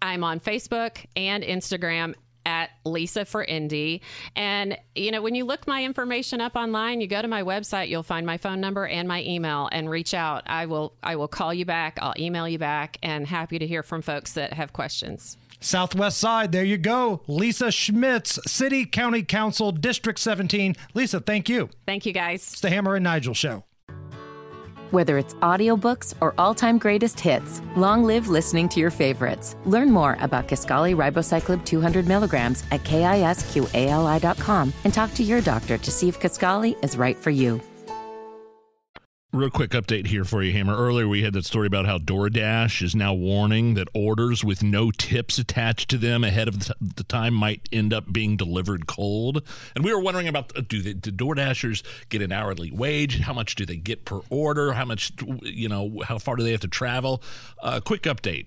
I'm on Facebook and Instagram at Lisa for Indy. And, you know, when you look my information up online, you go to my website, you'll find my phone number and my email and reach out. I will I will call you back, I'll email you back and happy to hear from folks that have questions. Southwest side, there you go. Lisa Schmitz, City County Council, District 17. Lisa, thank you. Thank you guys. It's the Hammer and Nigel show. Whether it's audiobooks or all-time greatest hits, long live listening to your favorites. Learn more about Kisqali Ribociclib 200 milligrams at kisqali.com and talk to your doctor to see if Kisqali is right for you. Real quick update here for you, Hammer. Earlier, we had that story about how DoorDash is now warning that orders with no tips attached to them ahead of the, the time might end up being delivered cold. And we were wondering about uh, do, they, do DoorDashers get an hourly wage? How much do they get per order? How much, you know, how far do they have to travel? Uh, quick update.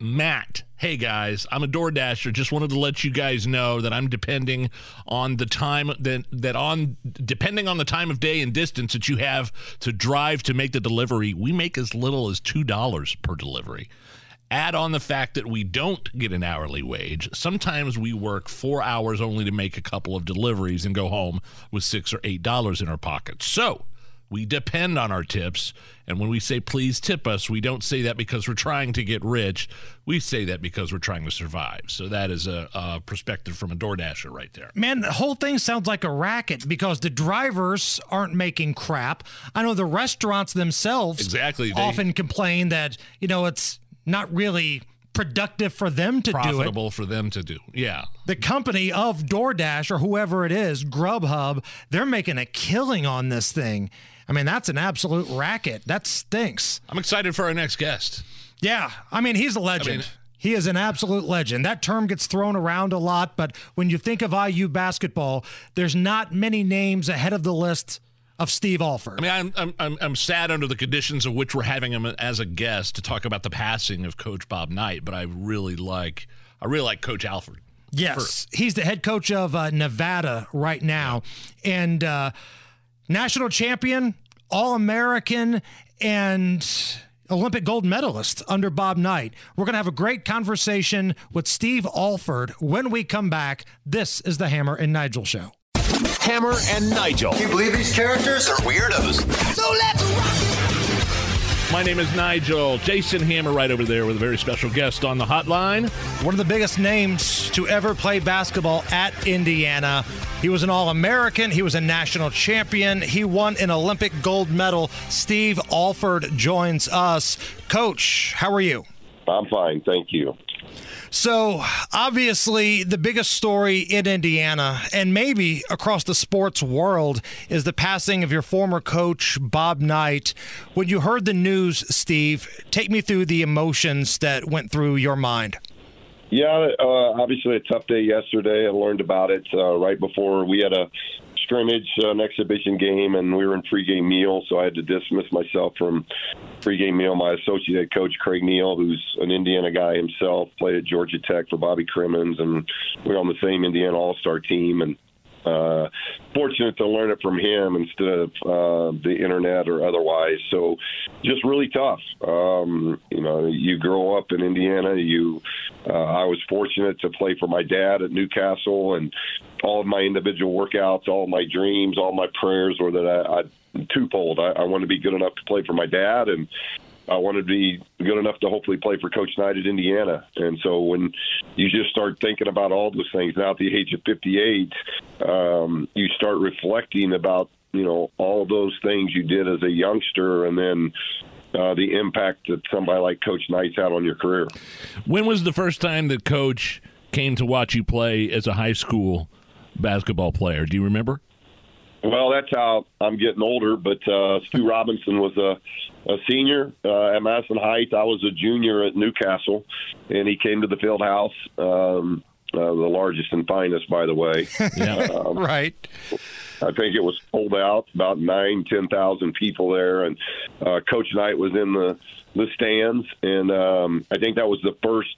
Matt, hey guys, I'm a DoorDasher. Just wanted to let you guys know that I'm depending on the time that that on depending on the time of day and distance that you have to drive to make the delivery. We make as little as two dollars per delivery. Add on the fact that we don't get an hourly wage. Sometimes we work four hours only to make a couple of deliveries and go home with six or eight dollars in our pockets. So we depend on our tips. And when we say please tip us, we don't say that because we're trying to get rich. We say that because we're trying to survive. So that is a, a perspective from a DoorDasher right there. Man, the whole thing sounds like a racket because the drivers aren't making crap. I know the restaurants themselves Exactly, they- often complain that, you know, it's not really productive for them to do it. Profitable for them to do. Yeah. The company of DoorDash or whoever it is, Grubhub, they're making a killing on this thing. I mean, that's an absolute racket. That stinks. I'm excited for our next guest. Yeah, I mean, he's a legend. mean- he is an absolute legend. That term gets thrown around a lot, but when you think of IU basketball, there's not many names ahead of the list of Steve Alford. I mean, I'm, I'm, I'm, I'm sad under the conditions of which we're having him as a guest to talk about the passing of Coach Bob Knight, but I really like I really like Coach Alford. Yes, he's the head coach of uh, Nevada right now, and uh, national champion, All American, and Olympic gold medalist under Bob Knight. We're going to have a great conversation with Steve Alford when we come back. This is the Hammer and Nigel Show. Hammer and Nigel. Can you believe these characters are weirdos? So let's rock My name is Nigel. Jason Hammer right over there with a very special guest on the hotline. One of the biggest names to ever play basketball at Indiana. He was an All American. He was a national champion. He won an Olympic gold medal. Steve Alford joins us. Coach, how are you? I'm fine, thank you. So, obviously, the biggest story in Indiana and maybe across the sports world is the passing of your former coach, Bob Knight. When you heard the news, Steve, take me through the emotions that went through your mind. Yeah, uh, obviously a tough day yesterday. I learned about it uh, right before we had a scrimmage, uh, an exhibition game, and we were in pregame meal, so I had to dismiss myself from pregame meal. My associate head coach, Craig Neal, who's an Indiana guy himself, played at Georgia Tech for Bobby Cremins, and we're on the same Indiana All Star team. And uh, fortunate to learn it from him instead of uh, the internet or otherwise. So just really tough. Um, you know, you grow up in Indiana. You, uh, I was fortunate to play for my dad at New Castle, and all of my individual workouts, all my dreams, all my prayers were that I, I twofold. I, I want to be good enough to play for my dad, and I wanted to be good enough to hopefully play for Coach Knight at Indiana. And so when you just start thinking about all those things now at the age of 58, um, you start reflecting about you know all those things you did as a youngster, and then uh, the impact that somebody like Coach Knight's had on your career. When was the first time that Coach came to watch you play as a high school basketball player? Do you remember? Well, that's how I'm getting older. But uh, Stew Robinson was a, a senior uh, at Madison Heights. I was a junior at New Castle, and he came to the field house. Um, uh, the largest and finest, by the way. [laughs] Um, right. I think it was sold out, about nine, ten thousand people there, and uh, Coach Knight was in the the stands, and um, I think that was the first,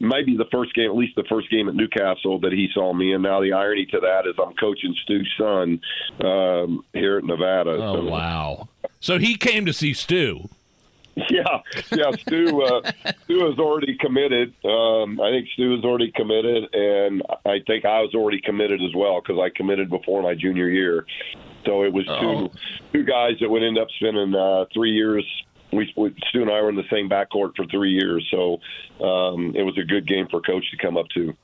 maybe the first game, at least the first game at New Castle that he saw me. And now the irony to that is I'm coaching Stew's son um, here at Nevada. Oh So- wow! So he came to see Stew. Yeah, yeah. Stew, uh, Stew is already committed. Um, I think Stew is already committed, and I think I was already committed as well because I committed before my junior year. So it was Oh. two two guys that would end up spending uh, three years. We, we Stew and I were in the same backcourt for three years, so um, it was a good game for Coach to come up to.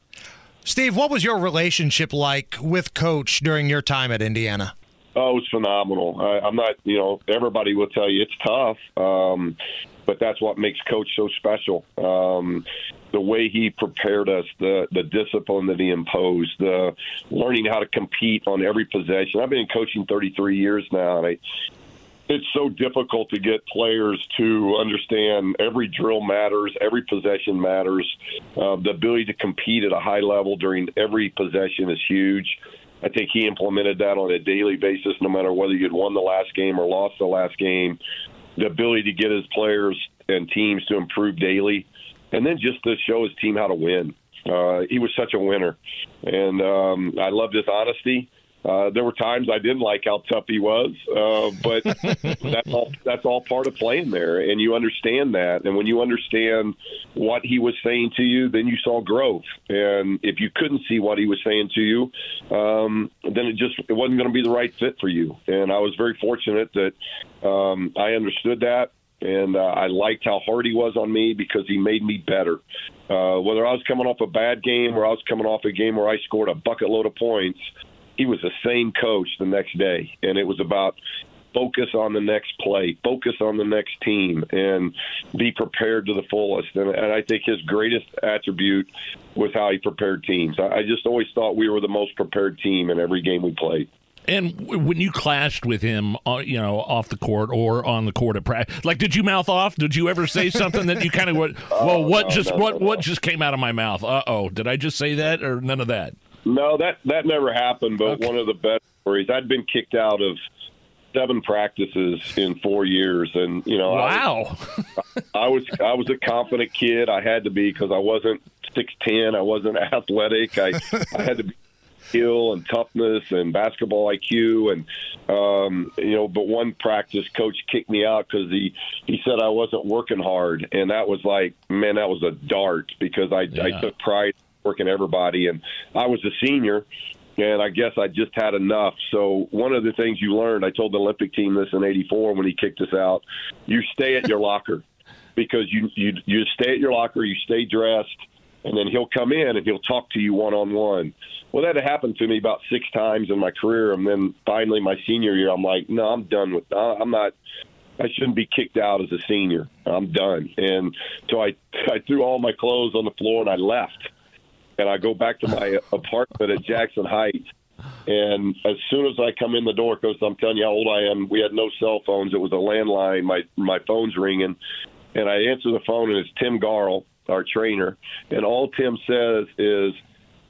Steve, what was your relationship like with Coach during your time at Indiana? Oh, it was phenomenal. I, I'm not, you know, everybody will tell you it's tough, um, but that's what makes Coach so special. Um, the way he prepared us, the the discipline that he imposed, the learning how to compete on every possession. I've been coaching 33 years now, and I, it's so difficult to get players to understand every drill matters, every possession matters. Uh, the ability to compete at a high level during every possession is huge. I think he implemented that on a daily basis, no matter whether you'd won the last game or lost the last game. The ability to get his players and teams to improve daily, and then just to show his team how to win. Uh, he was such a winner, and um, I loved his honesty. Uh, there were times I didn't like how tough he was, uh, but [laughs] that's all that's all part of playing there, and you understand that. And when you understand what he was saying to you, then you saw growth. And if you couldn't see what he was saying to you, um, then it just it wasn't going to be the right fit for you. And I was very fortunate that um, I understood that. And uh, I liked how hard he was on me because he made me better. Uh, whether I was coming off a bad game or I was coming off a game where I scored a bucket load of points, he was the same coach the next day, and it was about focus on the next play, focus on the next team, and be prepared to the fullest. And, and I think his greatest attribute was how he prepared teams. I, I just always thought we were the most prepared team in every game we played. And when you clashed with him, uh, you know, off the court or on the court at practice, like, did you mouth off? Did you ever say something that you kind of went, "Well, [laughs] what no, just no, what no, what just came out of my mouth? Uh oh, did I just say that or none of that?" No, that that never happened. But one of the best stories, I'd been kicked out of seven practices in four years, and you know, Wow. I was, [laughs] I was I was a confident kid. I had to be because I wasn't six ten. I wasn't [laughs] athletic. I I had to be skill and toughness and basketball IQ and um, you know. But one practice, coach kicked me out because he he said I wasn't working hard, and that was like, man, that was a dart because I I took pride working everybody, and I was a senior. And I guess I just had enough. So one of the things you learned, I told the Olympic team this in '84 when he kicked us out. You stay at your [laughs] locker because you you you stay at your locker, you stay dressed, and then he'll come in and he'll talk to you one on one. Well, that happened to me about six times in my career, and then finally my senior year, I'm like, no, I'm done with. I'm not. I shouldn't be kicked out as a senior. I'm done. And so I [laughs] I threw all my clothes on the floor and I left. And I go back to my [laughs] apartment at Jackson Heights. And as soon as I come in the door, because I'm telling you how old I am, we had no cell phones. It was a landline. My my phone's ringing, and I answer the phone, and it's Tim Garl, our trainer. And all Tim says is,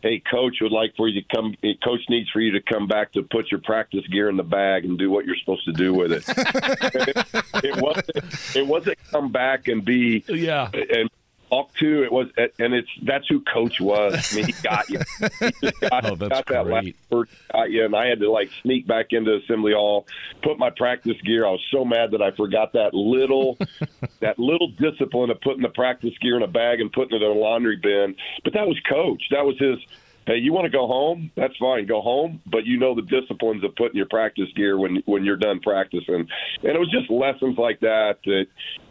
"Hey, coach would like for you to come. Eh, coach needs for you to come back to put your practice gear in the bag and do what you're supposed to do with it." [laughs] it, it wasn't. It wasn't come back and be yeah and talk to. It was, and it's that's who coach was. I mean, he got you. He [laughs] got, Oh, that's got that great. word, got you, and I had to like sneak back into assembly hall, put my practice gear. I was so mad that I forgot that little, [laughs] that little discipline of putting the practice gear in a bag and putting it in a laundry bin. But that was coach. That was his. Hey, you want to go home? That's fine. Go home, but you know the disciplines of putting your practice gear when when you're done practicing. And it was just lessons like that that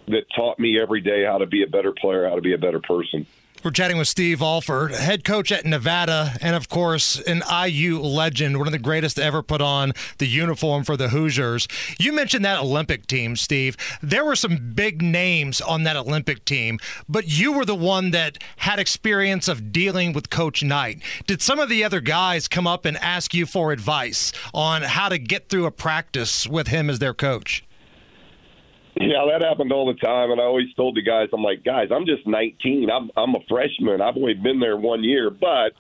that taught me every day how to be a better player, how to be a better person. We're chatting with Steve Alford, head coach at Nevada, and of course, an IU legend, one of the greatest to ever put on the uniform for the Hoosiers. You mentioned that Olympic team, Steve. There were some big names on that Olympic team, but you were the one that had experience of dealing with Coach Knight. Did some of the other guys come up and ask you for advice on how to get through a practice with him as their coach? Yeah, that happened all the time, and I always told the guys, I'm like, guys, I'm just 19. I'm I'm a freshman. I've only been there one year, but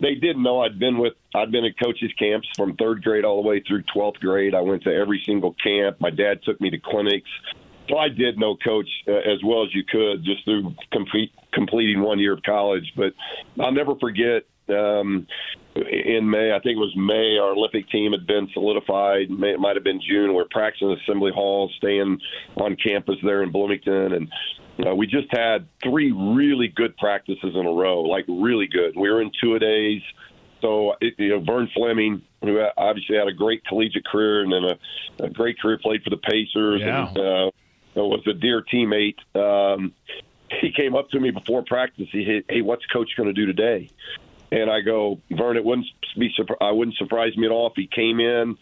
they didn't know I'd been with I'd been at coaches camps from third grade all the way through 12th grade. I went to every single camp. My dad took me to clinics, so I did know coach uh, as well as you could just through complete completing one year of college. But I'll never forget um, in May, I think it was May, our Olympic team had been solidified. May, it might have been June. We're practicing in Assembly Hall, staying on campus there in Bloomington, and uh, we just had three really good practices in a row, like really good. We were in two a days. So, it, you know, Vern Fleming, who obviously had a great collegiate career and then a, a great career, played for the Pacers, Yeah. and uh, was a dear teammate. Um, he came up to me before practice. He said, "Hey, what's coach going to do today?" And I go, Vern, it wouldn't be I wouldn't surprise me at all if he came in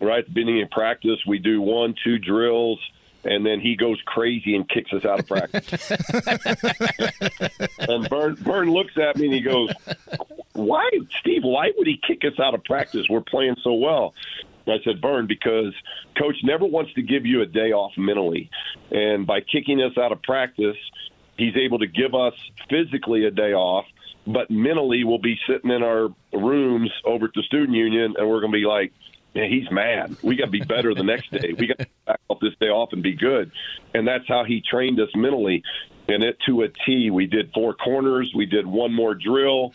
right at the beginning of practice. We do one, two drills, and then he goes crazy and kicks us out of practice. [laughs] and Vern, Vern looks at me and he goes, "Why, Steve? Why would he kick us out of practice? We're playing so well." I said, Vern, because coach never wants to give you a day off mentally, and by kicking us out of practice, he's able to give us physically a day off, but mentally we'll be sitting in our rooms over at the student union, and we're going to be like. Man, he's mad. We got to be better the next day. We got to back off this day off and be good. And that's how he trained us mentally. And it to a T. We did four corners. We did one more drill.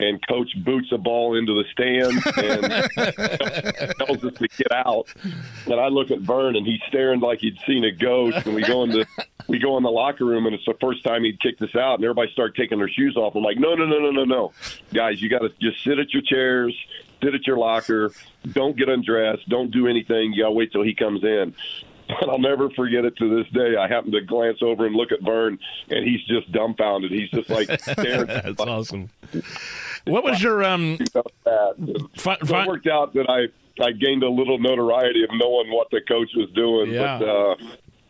And coach boots a ball into the stands and [laughs] tells us to get out. And I look at Vern and he's staring like he'd seen a ghost. And we go into we go in the locker room and it's the first time he'd kicked us out. And everybody started taking their shoes off. I'm like, no, no, no, no, no, no, guys, you got to just sit at your chairs, sit at your locker, don't get undressed, don't do anything. You got to wait till he comes in. But I'll never forget it to this day. I happened to glance over and look at Vern, and he's just dumbfounded. He's just like [laughs] staring. That's awesome. [laughs] What was your um? So it worked out that I I gained a little notoriety of knowing what the coach was doing. Yeah. But uh,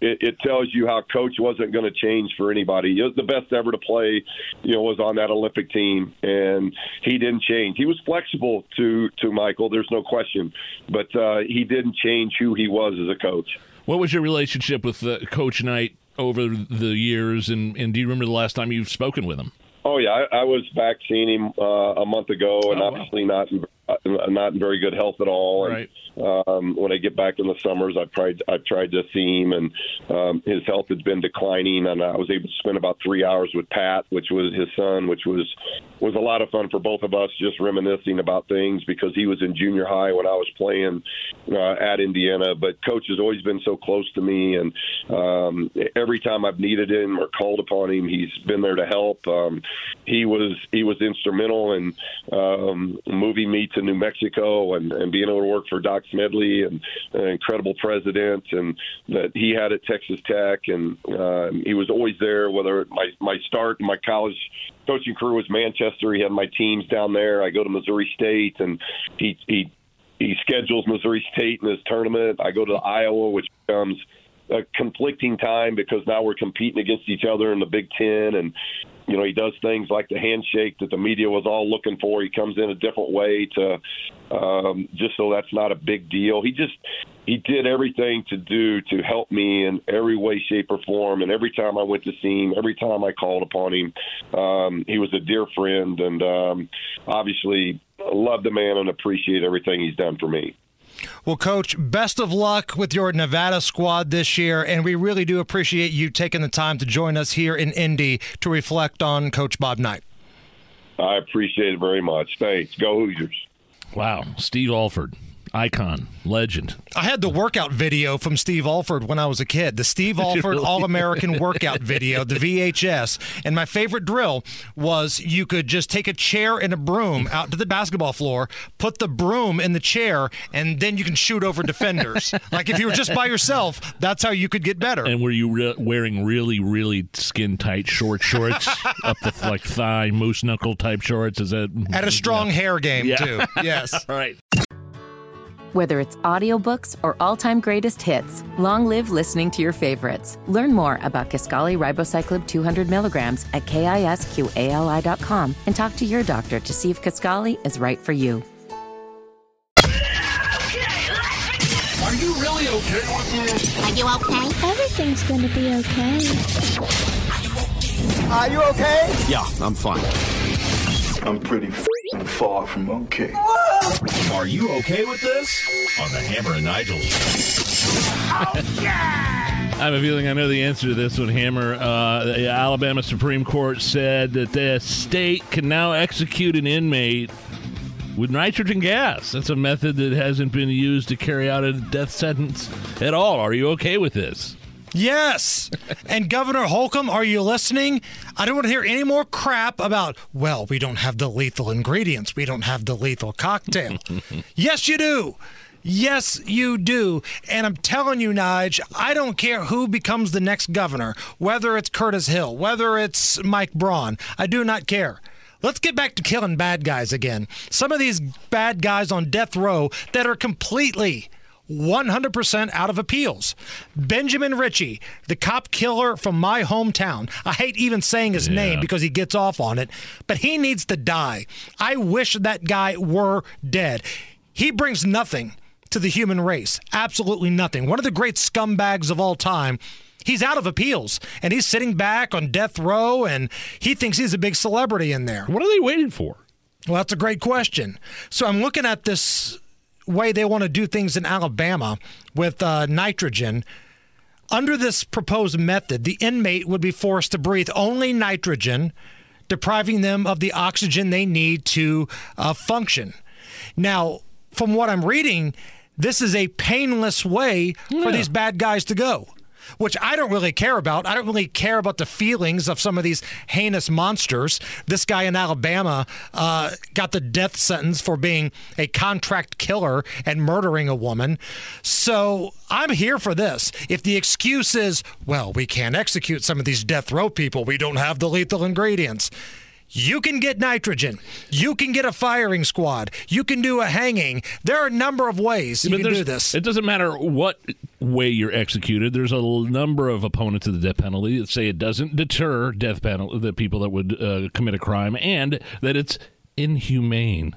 it, it tells you how coach wasn't going to change for anybody. He was the best ever to play, you know, was on that Olympic team, and he didn't change. He was flexible to to Michael. There's no question, but uh, he didn't change who he was as a coach. What was your relationship with uh, Coach Knight over the years, and, and do you remember the last time you've spoken with him? Oh yeah, I, I was back seeing him uh, a month ago, and oh, obviously wow. not in, uh, not in very good health at all. Right. And um, when I get back in the summers, I've tried I've tried to see him, and um, his health has been declining. And I was able to spend about three hours with Pat, which was his son, which was was a lot of fun for both of us, just reminiscing about things because he was in junior high when I was playing uh, at Indiana. But coach has always been so close to me, and um, every time I've needed him or called upon him, he's been there to help. Um, he was he was instrumental in um, moving me to New Mexico and, and being able to work for Doc Schmidly and an incredible president and that he had at Texas Tech and uh, he was always there. Whether my my start my college coaching career was Manchester, he had my teams down there. I go to Missouri State and he he he schedules Missouri State in his tournament. I go to Iowa, which becomes a conflicting time because now we're competing against each other in the Big Ten, and you know he does things like the handshake that the media was all looking for. He comes in a different way to um, just so that's not a big deal. He just he did everything to do to help me in every way, shape, or form. And every time I went to see him, every time I called upon him, um, he was a dear friend, and um, obviously love the man and appreciate everything he's done for me. Well, Coach, best of luck with your Nevada squad this year, and we really do appreciate you taking the time to join us here in Indy to reflect on Coach Bob Knight. I appreciate it very much. Thanks. Go Hoosiers. Wow. Steve Alford icon, legend. I had the workout video from Steve Alford when I was a kid. The Steve [laughs] Alford really? All American [laughs] workout video, the VHS. And my favorite drill was you could just take a chair and a broom out to the basketball floor, put the broom in the chair, and then you can shoot over defenders. [laughs] like if you were just by yourself, that's how you could get better. And were you re- wearing really, really skin tight short shorts up the like thigh, moose knuckle type shorts? Is that at a strong yeah. hair game yeah. too? Yes. All right. Whether it's audiobooks or all-time greatest hits, long live listening to your favorites. Learn more about Kisqali Ribociclib 200 milligrams at kisqali.com and talk to your doctor to see if Kisqali is right for you. Are you really okay with this? Are you okay? Everything's gonna be okay. Are you okay? Yeah, I'm fine. I'm pretty far from okay. Are you okay with this? On the Hammer and Nigel oh, yeah! I have a feeling I know the answer to this one, Hammer. Uh, the Alabama Supreme Court said that the state can now execute an inmate with nitrogen gas. That's a method that hasn't been used to carry out a death sentence at all. Are you okay with this? Yes. and Governor Holcomb, are you listening? I don't want to hear any more crap about, well, we don't have the lethal ingredients. We don't have the lethal cocktail. [laughs] yes, you do. Yes, you do. And I'm telling you, Nige, I don't care who becomes the next governor, whether it's Curtis Hill, whether it's Mike Braun. I do not care. Let's get back to killing bad guys again. Some of these bad guys on death row that are completely 100% out of appeals. Benjamin Ritchie, the cop killer from my hometown. I hate even saying his yeah. name because he gets off on it, but he needs to die. I wish that guy were dead. He brings nothing to the human race. Absolutely nothing. One of the great scumbags of all time. He's out of appeals and he's sitting back on death row and he thinks he's a big celebrity in there. What are they waiting for? Well, that's a great question. So I'm looking at this way they want to do things in Alabama with uh, nitrogen. Under this proposed method, the inmate would be forced to breathe only nitrogen, depriving them of the oxygen they need to uh, function. Now, from what I'm reading, this is a painless way yeah. for these bad guys to go which I don't really care about. I don't really care about the feelings of some of these heinous monsters. This guy in Alabama uh, got the death sentence for being a contract killer and murdering a woman. So I'm here for this. If the excuse is, well, we can't execute some of these death row people, we don't have the lethal ingredients. You can get nitrogen. You can get a firing squad. You can do a hanging. There are a number of ways you But can do this. It doesn't matter what way you're executed. There's a number of opponents of the death penalty that say it doesn't deter death penalty the people that would uh, commit a crime, and that it's inhumane.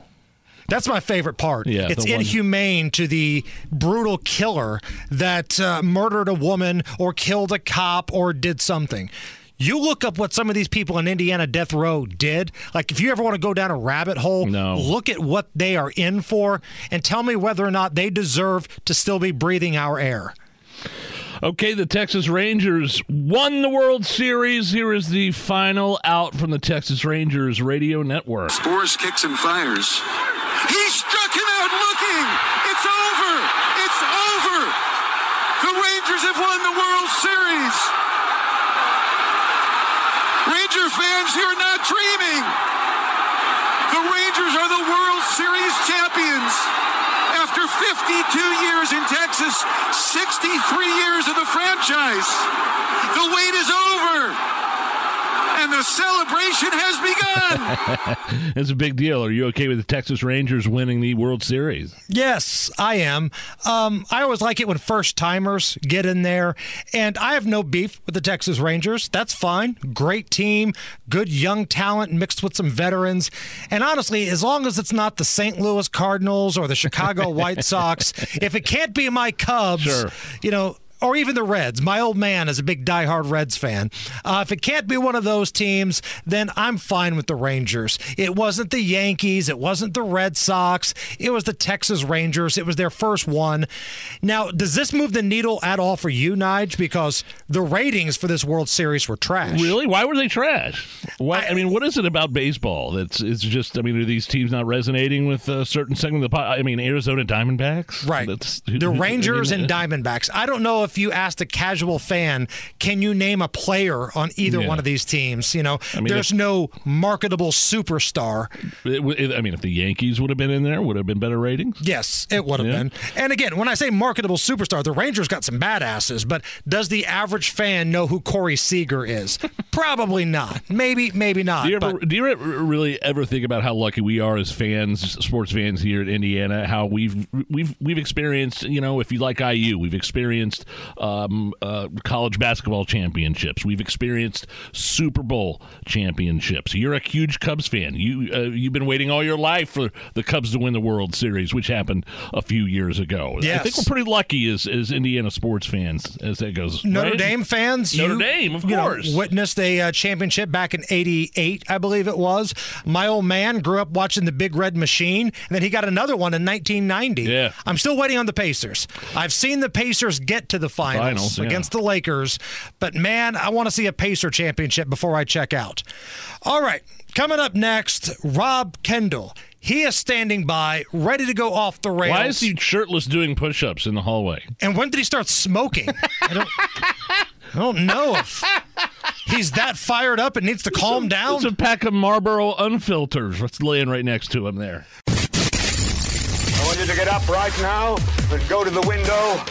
That's my favorite part. Yeah, it's inhumane to the brutal killer that uh, murdered a woman or killed a cop or did something. You look up what some of these people in Indiana death row did. Like, if you ever want to go down a rabbit hole, look at what they are in for and tell me whether or not they deserve to still be breathing our air. Okay, the Texas Rangers won the World Series. Here is the final out from the Texas Rangers radio network. Sborz kicks and fires. He struck him out looking. It's over. It's over. The Rangers have won the World Series. Ranger fans, you're not dreaming. The Rangers are the World Series champions. After 52 years in Texas, 63 years of the franchise. The wait is over. And the celebration has begun. [laughs] it's a big deal. Are you okay with the Texas Rangers winning the World Series? Yes, I am. Um, I always like it when first timers get in there, and I have no beef with the Texas Rangers. That's fine. Great team, good young talent mixed with some veterans. And honestly, as long as it's not the St. Louis Cardinals or the Chicago White [laughs] Sox, if it can't be my Cubs, Sure. you know, or even the Reds. My old man is a big diehard Reds fan. Uh, if it can't be one of those teams, then I'm fine with the Rangers. It wasn't the Yankees. It wasn't the Red Sox. It was the Texas Rangers. It was their first one. Now, does this move the needle at all for you, Nige? Because the ratings for this World Series were trash. Really? Why were they trash? Why? I, mean, what is it about baseball that's it's just? I mean, are these teams not resonating with a certain segment of the? I mean, Arizona Diamondbacks, Right. That's, The Rangers [laughs] I mean, and Diamondbacks. I don't know if you asked a casual fan, can you name a player on either Yeah. one of these teams? You know, I mean, there's if- no marketable superstar. It, it- I mean, if the Yankees would have been in there, would have been better ratings. Yes, it would have Yeah. been. And again, when I say marketable superstar, the Rangers got some badasses, but does the average fan know who Corey Seager is? [laughs] Probably not. Maybe, maybe not. Do you ever, but- do you really ever think about how lucky we are as fans, sports fans here in Indiana? How we've we've we've experienced, you know, if you like IU, we've experienced um, uh, college basketball championships, we've experienced Super Bowl championships. You're a huge Cubs fan. You uh, you've been waiting all your life for the Cubs to win the World Series, which happened a few years ago. I think we're pretty lucky as as Indiana sports fans as that goes. Notre right? Dame fans, Notre you, Dame, of you know, course. witnessed a uh, championship back in '88, I believe it was. My old man grew up watching the Big Red Machine, and then he got another one in 1990. Yeah. I'm still waiting on the Pacers. I've seen the Pacers get to the finals, Finals, yeah. against the Lakers, but man, I want to see a Pacer championship before I check out. All right, coming up next, Rob Kendall. He is standing by, ready to go off the rails. Why is he shirtless doing push-ups in the hallway? And when did he start smoking? I don't, I don't know if he's that fired up and needs to calm down. It's a pack of Marlboro Unfilters. That's laying right next to him there. I want you to get up right now and go to the window,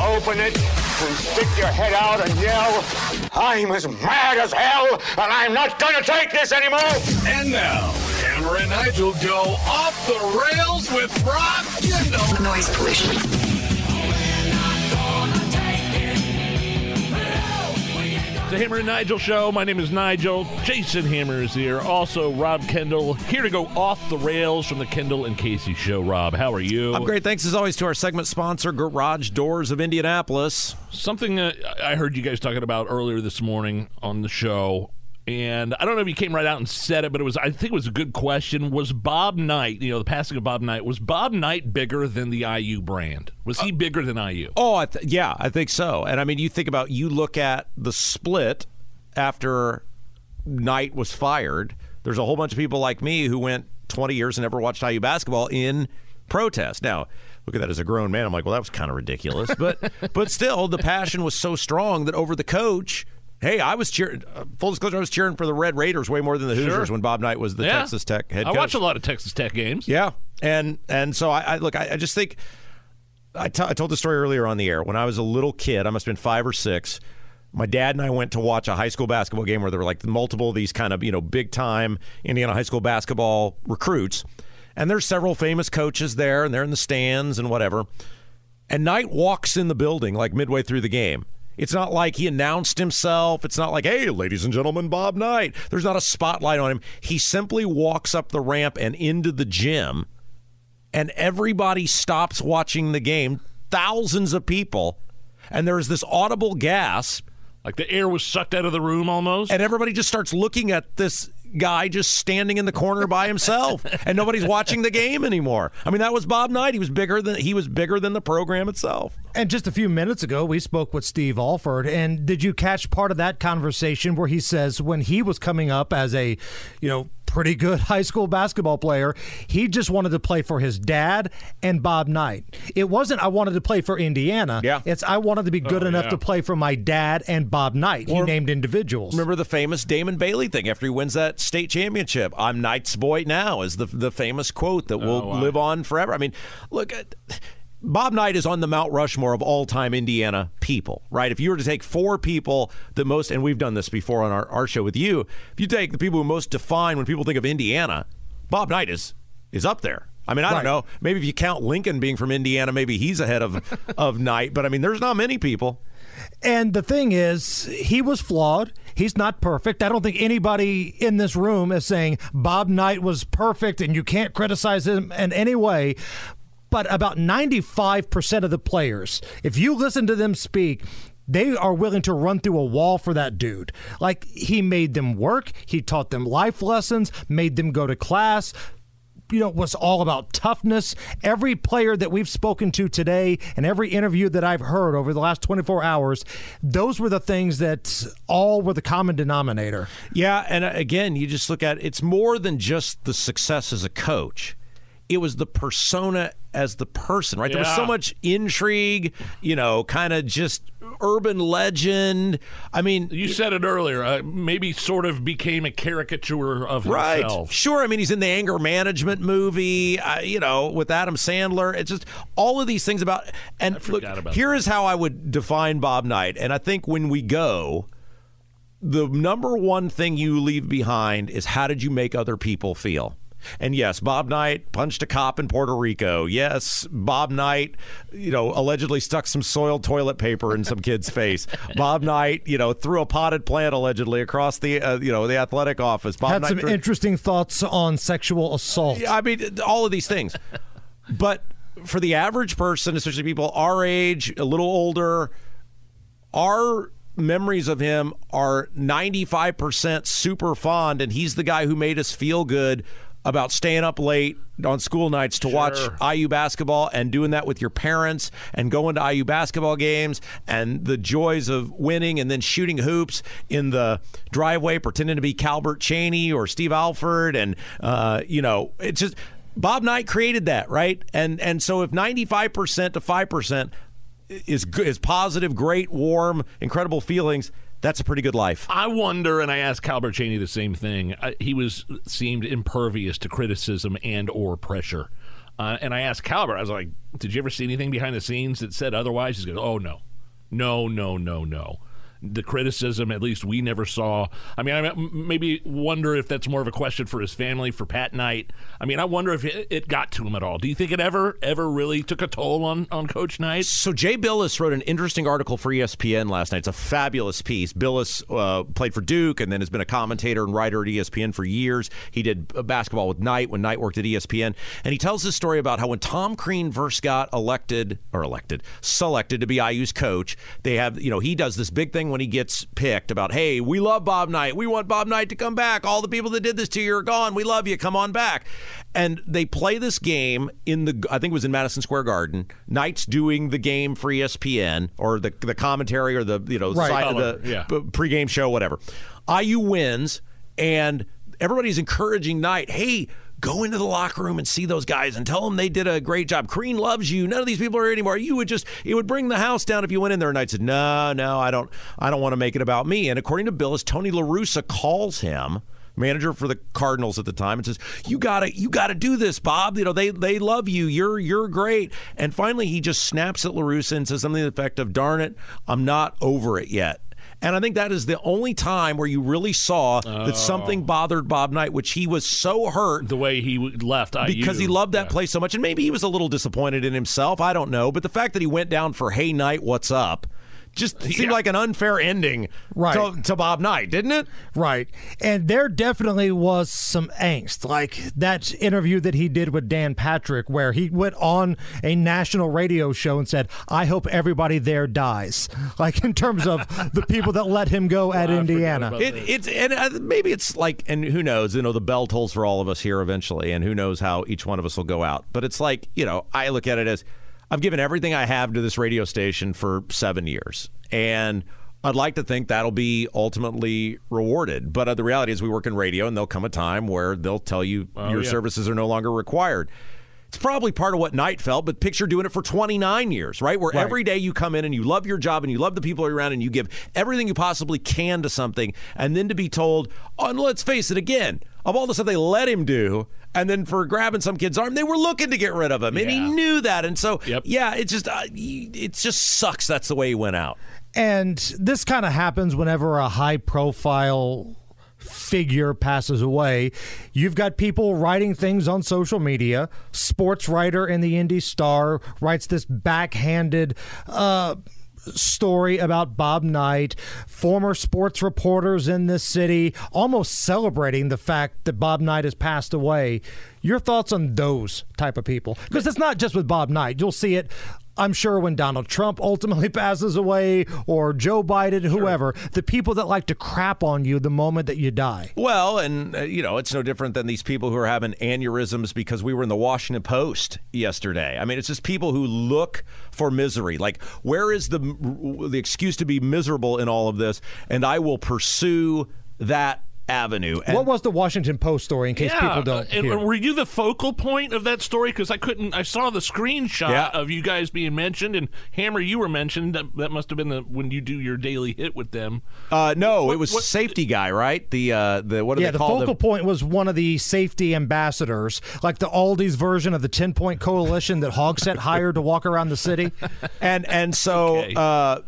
open it, and stick your head out and yell, I'm as mad as hell, and I'm not going to take this anymore. And now, Hammer and Nigel go off the rails with Rob Kendall. Noise pollution. The Hammer and Nigel Show. My name is Nigel. Jason Hammer is here. Also, Rob Kendall here to go off the rails from the Kendall and Casey Show. Rob, how are you? I'm great. Thanks as always to our segment sponsor, Garage Doors of Indianapolis. Something uh, I heard you guys talking about earlier this morning on the show, and I don't know if you came right out and said it, but it was I think it was a good question. Was Bob Knight, you know, the passing of Bob Knight, was Bob Knight bigger than the IU brand? Was he bigger than IU? Oh, I th- yeah, I think so. And I mean, you think about you look at the split after Knight was fired. There's a whole bunch of people like me who went 20 years and never watched IU basketball in protest. Now, look at that as a grown man. I'm like, well, that was kind of ridiculous, but [laughs] but still, the passion was so strong that over the coach. Hey, I was cheering. Uh, full disclosure, I was cheering for the Red Raiders way more than the Sure. Hoosiers when Bob Knight was the Yeah. Texas Tech head coach. I watch a lot of Texas Tech games. Yeah, and and so I, I look. I, I just think I t- I told the story earlier on the air when I was a little kid. I must have been five or six. My dad and I went to watch a high school basketball game where there were like multiple of these kind of, you know, big time Indiana high school basketball recruits. And there's several famous coaches there and they're in the stands and whatever. And Knight walks in the building like midway through the game. It's not like he announced himself. It's not like, hey, ladies and gentlemen, Bob Knight. There's not a spotlight on him. He simply walks up the ramp and into the gym, and everybody stops watching the game. Thousands of people. And there's this audible gasp. Like the air was sucked out of the room almost. And everybody just starts looking at this guy just standing in the corner by himself [laughs] and nobody's watching the game anymore. I mean that was Bob Knight. He was bigger than he was bigger than the program itself. And just a few minutes ago we spoke with Steve Alford and did you catch part of that conversation where he says when he was coming up as a, you know, pretty good [laughs] high school basketball player. He just wanted to play for his dad and Bob Knight. It wasn't I wanted to play for Indiana. Yeah. It's I wanted to be good Oh, enough yeah. to play for my dad and Bob Knight. he named individuals. Remember the famous Damon Bailey thing after he wins that state championship? I'm Knight's boy now is the the famous quote that oh, will wow. live on forever. I mean, look at Bob Knight is on the Mount Rushmore of all time Indiana people, right? If you were to take four people that most, and we've done this before on our, our show with you, if you take the people who most define when people think of Indiana, Bob Knight is is up there. I mean, I Right. don't know. Maybe if you count Lincoln being from Indiana, maybe he's ahead of [laughs] of Knight. But I mean, there's not many people. And the thing is, he was flawed. He's not perfect. I don't think anybody in this room is saying Bob Knight was perfect and you can't criticize him in any way. But about 95% of the players, if you listen to them speak, they are willing to run through a wall for that dude. Like he made them work, he taught them life lessons, made them go to class, you know, was all about toughness. Every player that we've spoken to today and every interview that I've heard over the last 24 hours, those were the things that all were the common denominator. Yeah, and uh, again, you just look at it's more than just the success as a coach. It was the persona as the person, right? There was so much intrigue, you know, kind of just urban legend. I mean, You said it earlier. Uh, maybe sort of became a caricature of Right. himself. Sure. I mean, he's in the anger management movie, uh, you know, with Adam Sandler. It's just all of these things about. And look, about here is how I would define Bob Knight. And I think when we go, the number one thing you leave behind is how did you make other people feel? And yes, Bob Knight punched a cop in Puerto Rico. Yes, Bob Knight, you know, allegedly stuck some soiled toilet paper in some kid's face. Bob Knight, you know, threw a potted plant allegedly across the, uh, you know, the athletic office. Bob Had Knight some threw- interesting thoughts on sexual assault. I mean, all of these things. But for the average person, especially people our age, a little older, our memories of him are 95% super fond, and he's the guy who made us feel good about staying up late on school nights to watch IU basketball and doing that with your parents and going to IU basketball games and the joys of winning and then shooting hoops in the driveway pretending to be Calbert Cheaney or Steve Alford and uh, you know it's just Bob Knight created that right and and so if 95% to 5% is is positive, great, warm, incredible feelings. That's a pretty good life. I wonder, and I asked Calbert Cheaney the same thing. I, he was seemed impervious to criticism and or pressure. Uh, and I asked Calbert, I was like, "Did you ever see anything behind the scenes that said otherwise?" He goes, "Oh no, no, no, no, no." The criticism, at least we never saw. I mean, i maybe wonder if that's more of a question for his family, for Pat Knight. I mean, I wonder if it, it got to him at all. Do you think it ever, ever really took a toll on on Coach Knight? So Jay Bilas wrote an interesting article for ESPN last night. It's a fabulous piece. Bilas uh, played for Duke and then has been a commentator and writer at ESPN for years. He did uh, basketball with Knight when Knight worked at ESPN, and he tells this story about how when Tom Crean first got elected or elected, selected to be IU's coach, they have you know he does this big thing when he gets picked about hey we love Bob Knight, we want Bob Knight to come back. All the people that did this to you are gone. We love you. Come on back. And they play this game in the I think it was in Madison Square Garden. Knight's doing the game for ESPN or the the commentary or the you know Right. side Color, of the yeah. pregame show whatever. IU wins and everybody's encouraging Knight. Hey. Go into the locker room and see those guys and tell them they did a great job. Crean loves you. None of these people are here anymore. You would just it would bring the house down if you went in there. And Knight said, No, no, I don't I don't want to make it about me. And according to Bilas, Tony LaRussa calls him manager for the Cardinals at the time and says, "You got to you got to do this, Bob. You know, they they love you. You're you're great." And finally he just snaps at LaRussa and says something to the effect of, "Darn it, I'm not over it yet." And I think that is the only time where you really saw that oh. something bothered Bob Knight, which he was so hurt the way he left IU. because he loved that place so much, and maybe he was a little disappointed in himself. I don't know, but the fact that he went down for "Hey Knight, what's up?" Just seemed Yeah. like an unfair ending Right. to, to Bob Knight, didn't it? Right. And there definitely was some angst. Like that interview that he did with Dan Patrick, where he went on a national radio show and said, I hope everybody there dies. [laughs] Like in terms of the people that let him go at Indiana. It, it's and uh, maybe it's like, and who knows? You know, the bell tolls for all of us here eventually, and who knows how each one of us will go out. But it's like, you know, I look at it as I've given everything I have to this radio station for seven years, and I'd like to think that'll be ultimately rewarded. But uh, the reality is, we work in radio, and there'll come a time where they'll tell you Oh, your yeah. services are no longer required. It's probably part of what Knight felt, but picture doing it for 29 years, right? Where Right. every day you come in and you love your job and you love the people around and you give everything you possibly can to something, and then to be told, oh, and let's face it again, of all the stuff they let him do, and then for grabbing some kid's arm, they were looking to get rid of him, and he knew that, and so yeah, it just uh, it just sucks. That's the way he went out. And this kind of happens whenever a high profile figure passes away. You've got people writing things on social media. Sports writer in the Indy Star writes this backhanded uh story about Bob Knight, former sports reporters in this city almost celebrating the fact that Bob Knight has passed away. Your thoughts on those type of people? Because it's not just with Bob Knight. You'll see it I'm sure when Donald Trump [laughs] ultimately passes away or Joe Biden, whoever, the people that like to crap on you the moment that you die. Well, and uh, you know, it's no different than these people who are having aneurysms because we were in the Washington Post yesterday. I mean, it's just people who look for misery. Like, where is the the excuse to be miserable in all of this? And I will pursue that avenue. And what was the Washington Post story in case people don't and hear? were you the focal point of that story? Because I couldn't. I saw the screenshot Yeah. of you guys being mentioned, and Hammer, you were mentioned. That, that must have been the when you do your daily hit with them. uh, no, What- it was what- safety guy, right? The uh, the what do yeah, they the call focal them? point was one of the safety ambassadors, like the Aldi's version of the 10 point coalition that Hogsett hired to walk around the city. and and so [laughs] uh,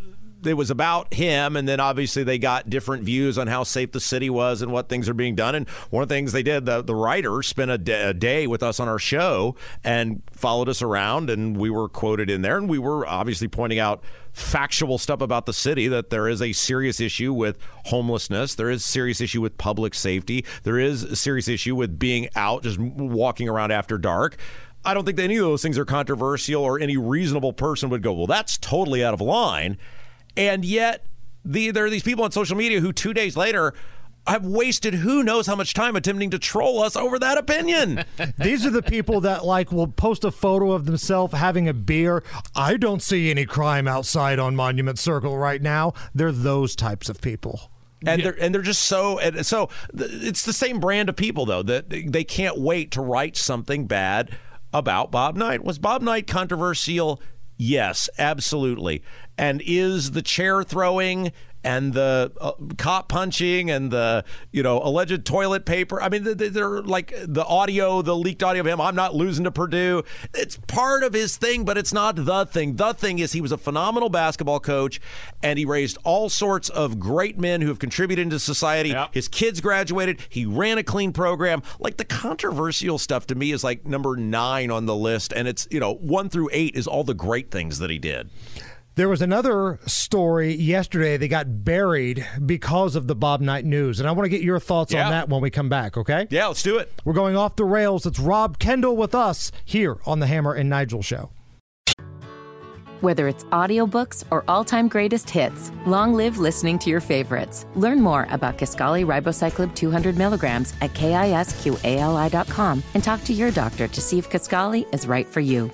it was about him, and then obviously they got different views on how safe the city was and what things are being done. And one of the things they did, the the writer spent a day with us on our show and followed us around, and we were quoted in there, and we were obviously pointing out factual stuff about the city that there is a serious issue with homelessness there is a serious issue with public safety there is a serious issue with being out just walking around after dark I don't think any of those things are controversial or any reasonable person would go, well, that's totally out of line. And yet, the, there are these people on social media who two days later have wasted who knows how much time attempting to troll us over that opinion. [laughs] These are the people that like will post a photo of themselves having a beer. I don't see any crime outside on Monument Circle right now. They're those types of people. and they're and they're just so and so th- it's the same brand of people though that they can't wait to write something bad about Bob Knight. Was Bob Knight controversial? Yes, absolutely. And is the chair throwing and the uh, cop punching and the you know alleged toilet paper? I mean, th- th- they're like the audio, the leaked audio of him. I'm not losing to Purdue. It's part of his thing, but it's not the thing. The thing is he was a phenomenal basketball coach, and he raised all sorts of great men who have contributed to society. His kids graduated. He ran a clean program. Like the controversial stuff to me is like number nine on the list, and it's you know one through eight is all the great things that he did. There was another story yesterday that got buried because of the Bob Knight news, and I want to get your thoughts Yeah. on that when we come back, okay? Yeah, let's do it. We're going off the rails. It's Rob Kendall with us here on the Hammer and Nigel show. Whether it's audiobooks or all-time greatest hits, long live listening to your favorites. Learn more about Kisqali Ribociclib 200 milligrams at kisqali.com and talk to your doctor to see if Kisqali is right for you.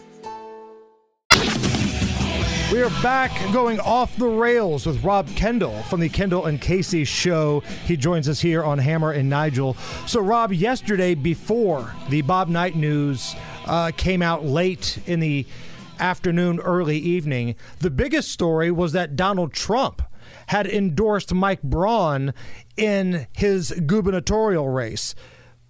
We are back going off the rails with Rob Kendall from the Kendall and Casey show. He joins us here on Hammer and Nigel. So, Rob, yesterday before the Bob Knight news uh, came out late in the afternoon, early evening, the biggest story was that Donald Trump had endorsed Mike Braun in his gubernatorial race.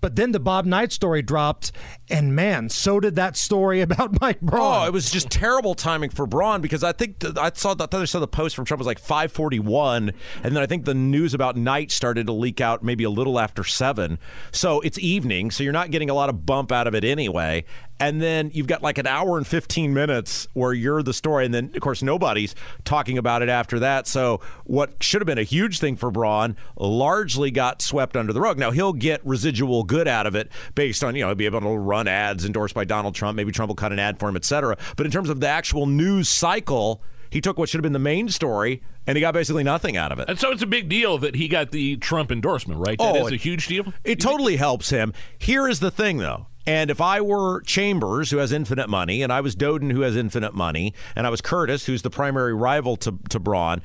But then the Bob Knight story dropped, and man, so did that story [laughs] about Mike Braun. Oh, it was just terrible timing for Braun because I think the, I saw the, I saw the post from Trump was like 5:41, and then I think the news about Knight started to leak out maybe a little after seven. So it's evening, so you're not getting a lot of bump out of it anyway. And then you've got like an hour and 15 minutes where you're the story, and then of course nobody's talking about it after that. So what should have been a huge thing for Braun largely got swept under the rug. Now he'll get residual good out of it based on you know he'll be able to run ads endorsed by Donald Trump. Maybe Trump will cut an ad for him, etc. But in terms of the actual news cycle, he took what should have been the main story and he got basically nothing out of it. And so it's a big deal that he got the Trump endorsement, right? That Oh, is a huge deal. It totally helps him. Here is the thing, though. And if I were Chambers, who has infinite money, and I was Doden, who has infinite money, and I was Curtis, who's the primary rival to, to Braun,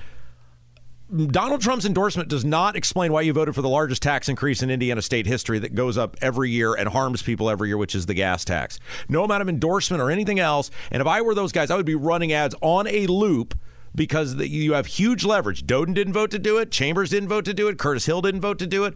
Donald Trump's endorsement does not explain why you voted for the largest tax increase in Indiana state history that goes up every year and harms people every year, which is the gas tax. No amount of endorsement or anything else. And if I were those guys, I would be running ads on a loop because you have huge leverage. Doden didn't vote to do it. Chambers didn't vote to do it. Curtis Hill didn't vote to do it.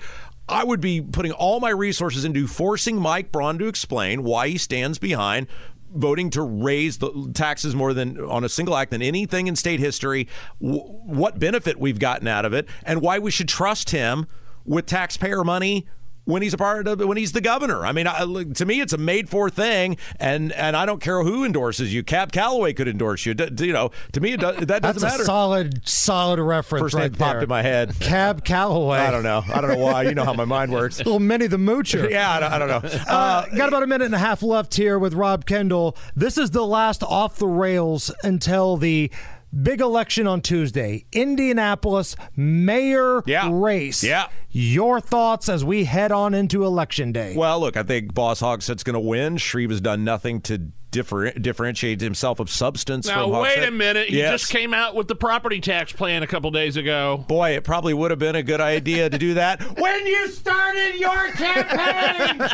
I would be putting all my resources into forcing Mike Braun to explain why he stands behind voting to raise the taxes more than on a single act than anything in state history, w- what benefit we've gotten out of it, and why we should trust him with taxpayer money when he's a part of when he's the governor. I mean, I, to me, it's a made for thing, and and I don't care who endorses you. Cab Calloway could endorse you. D- you know, to me, it does, that That's doesn't a matter. solid, solid reference First right name popped there. in my head. Cab Calloway. I don't know. I don't know why. You know how my mind works. [laughs] Little Minnie the Moocher. [laughs] yeah, I don't, I don't know. Uh, got about a minute and a half left here with Rob Kendall. This is the last off the rails until the big election on Tuesday. Indianapolis mayor race. Yeah. Your thoughts as we head on into election day. Well, look, I think Boss Hogsett's going to win. Shreve has done nothing to differ, differentiate himself of substance Now from wait Hogsett. a minute. He Yes. just came out with the property tax plan a couple days ago. Boy, it probably would have been a good idea to do that. [laughs] when you started your campaign. [laughs]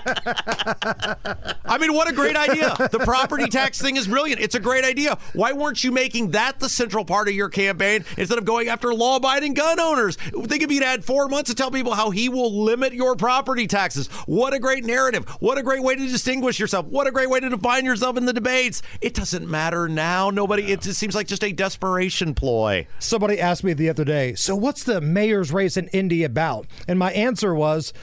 I mean, what a great idea. The property tax thing is brilliant. It's a great idea. Why weren't you making that the central part of your campaign instead of going after law abiding gun owners? Think if you'd had four months to tell people how he will limit your property taxes. What a great narrative. What a great way to distinguish yourself. What a great way to define yourself in the debates. It doesn't matter now. Nobody, it just seems like just a desperation ploy. Somebody asked me the other day, so what's the mayor's race in Indy about? And my answer was,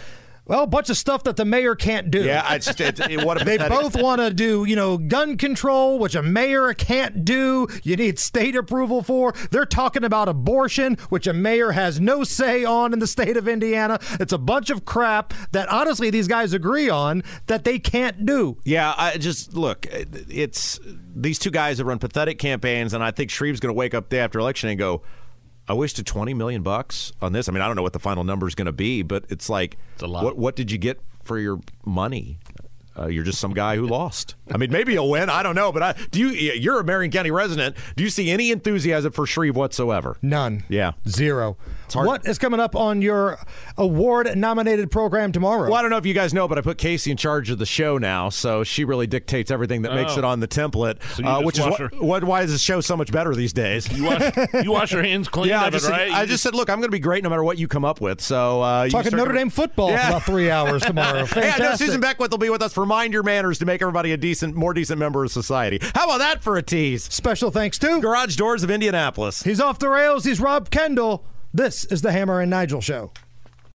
well, a bunch of stuff that the mayor can't do. Yeah, it's just, it, what [laughs] they both want to do, you know, gun control, which a mayor can't do. You need state approval for. They're talking about abortion, which a mayor has no say on in the state of Indiana. It's a bunch of crap that honestly these guys agree on that they can't do. Yeah, I just look. It's these two guys have run pathetic campaigns, and I think Shreve's going to wake up day after election and go, "I wasted twenty million bucks on this." I mean, I don't know what the final number is going to be, but it's like, what what did you get for your money? Uh, you're just some guy who lost. I mean, maybe you'll win. I don't know, but I, do you? You're a Marion County resident. Do you see any enthusiasm for Shreve whatsoever? None. Yeah, Zero. hard. What is coming up on your award nominated program tomorrow? Well, I don't know if you guys know, but I put Casey in charge of the show now, so she really dictates everything that makes Oh. it on the template, So uh, which is what, what, why is the show so much better these days? You wash, you wash your hands clean [laughs] yeah, I just, it, said, right? I You just said, look, I'm going to be great no matter what you come up with. So uh, you Talking start Notre to- Dame football Yeah. for about three hours tomorrow. [laughs] Hey, I know Susan Beckwith will be with us for Mind Your Manners to make everybody a decent, more decent member of society. How about that for a tease? Special thanks to Garage Doors of Indianapolis. He's off the rails. He's Rob Kendall. This is the Hammer and Nigel Show.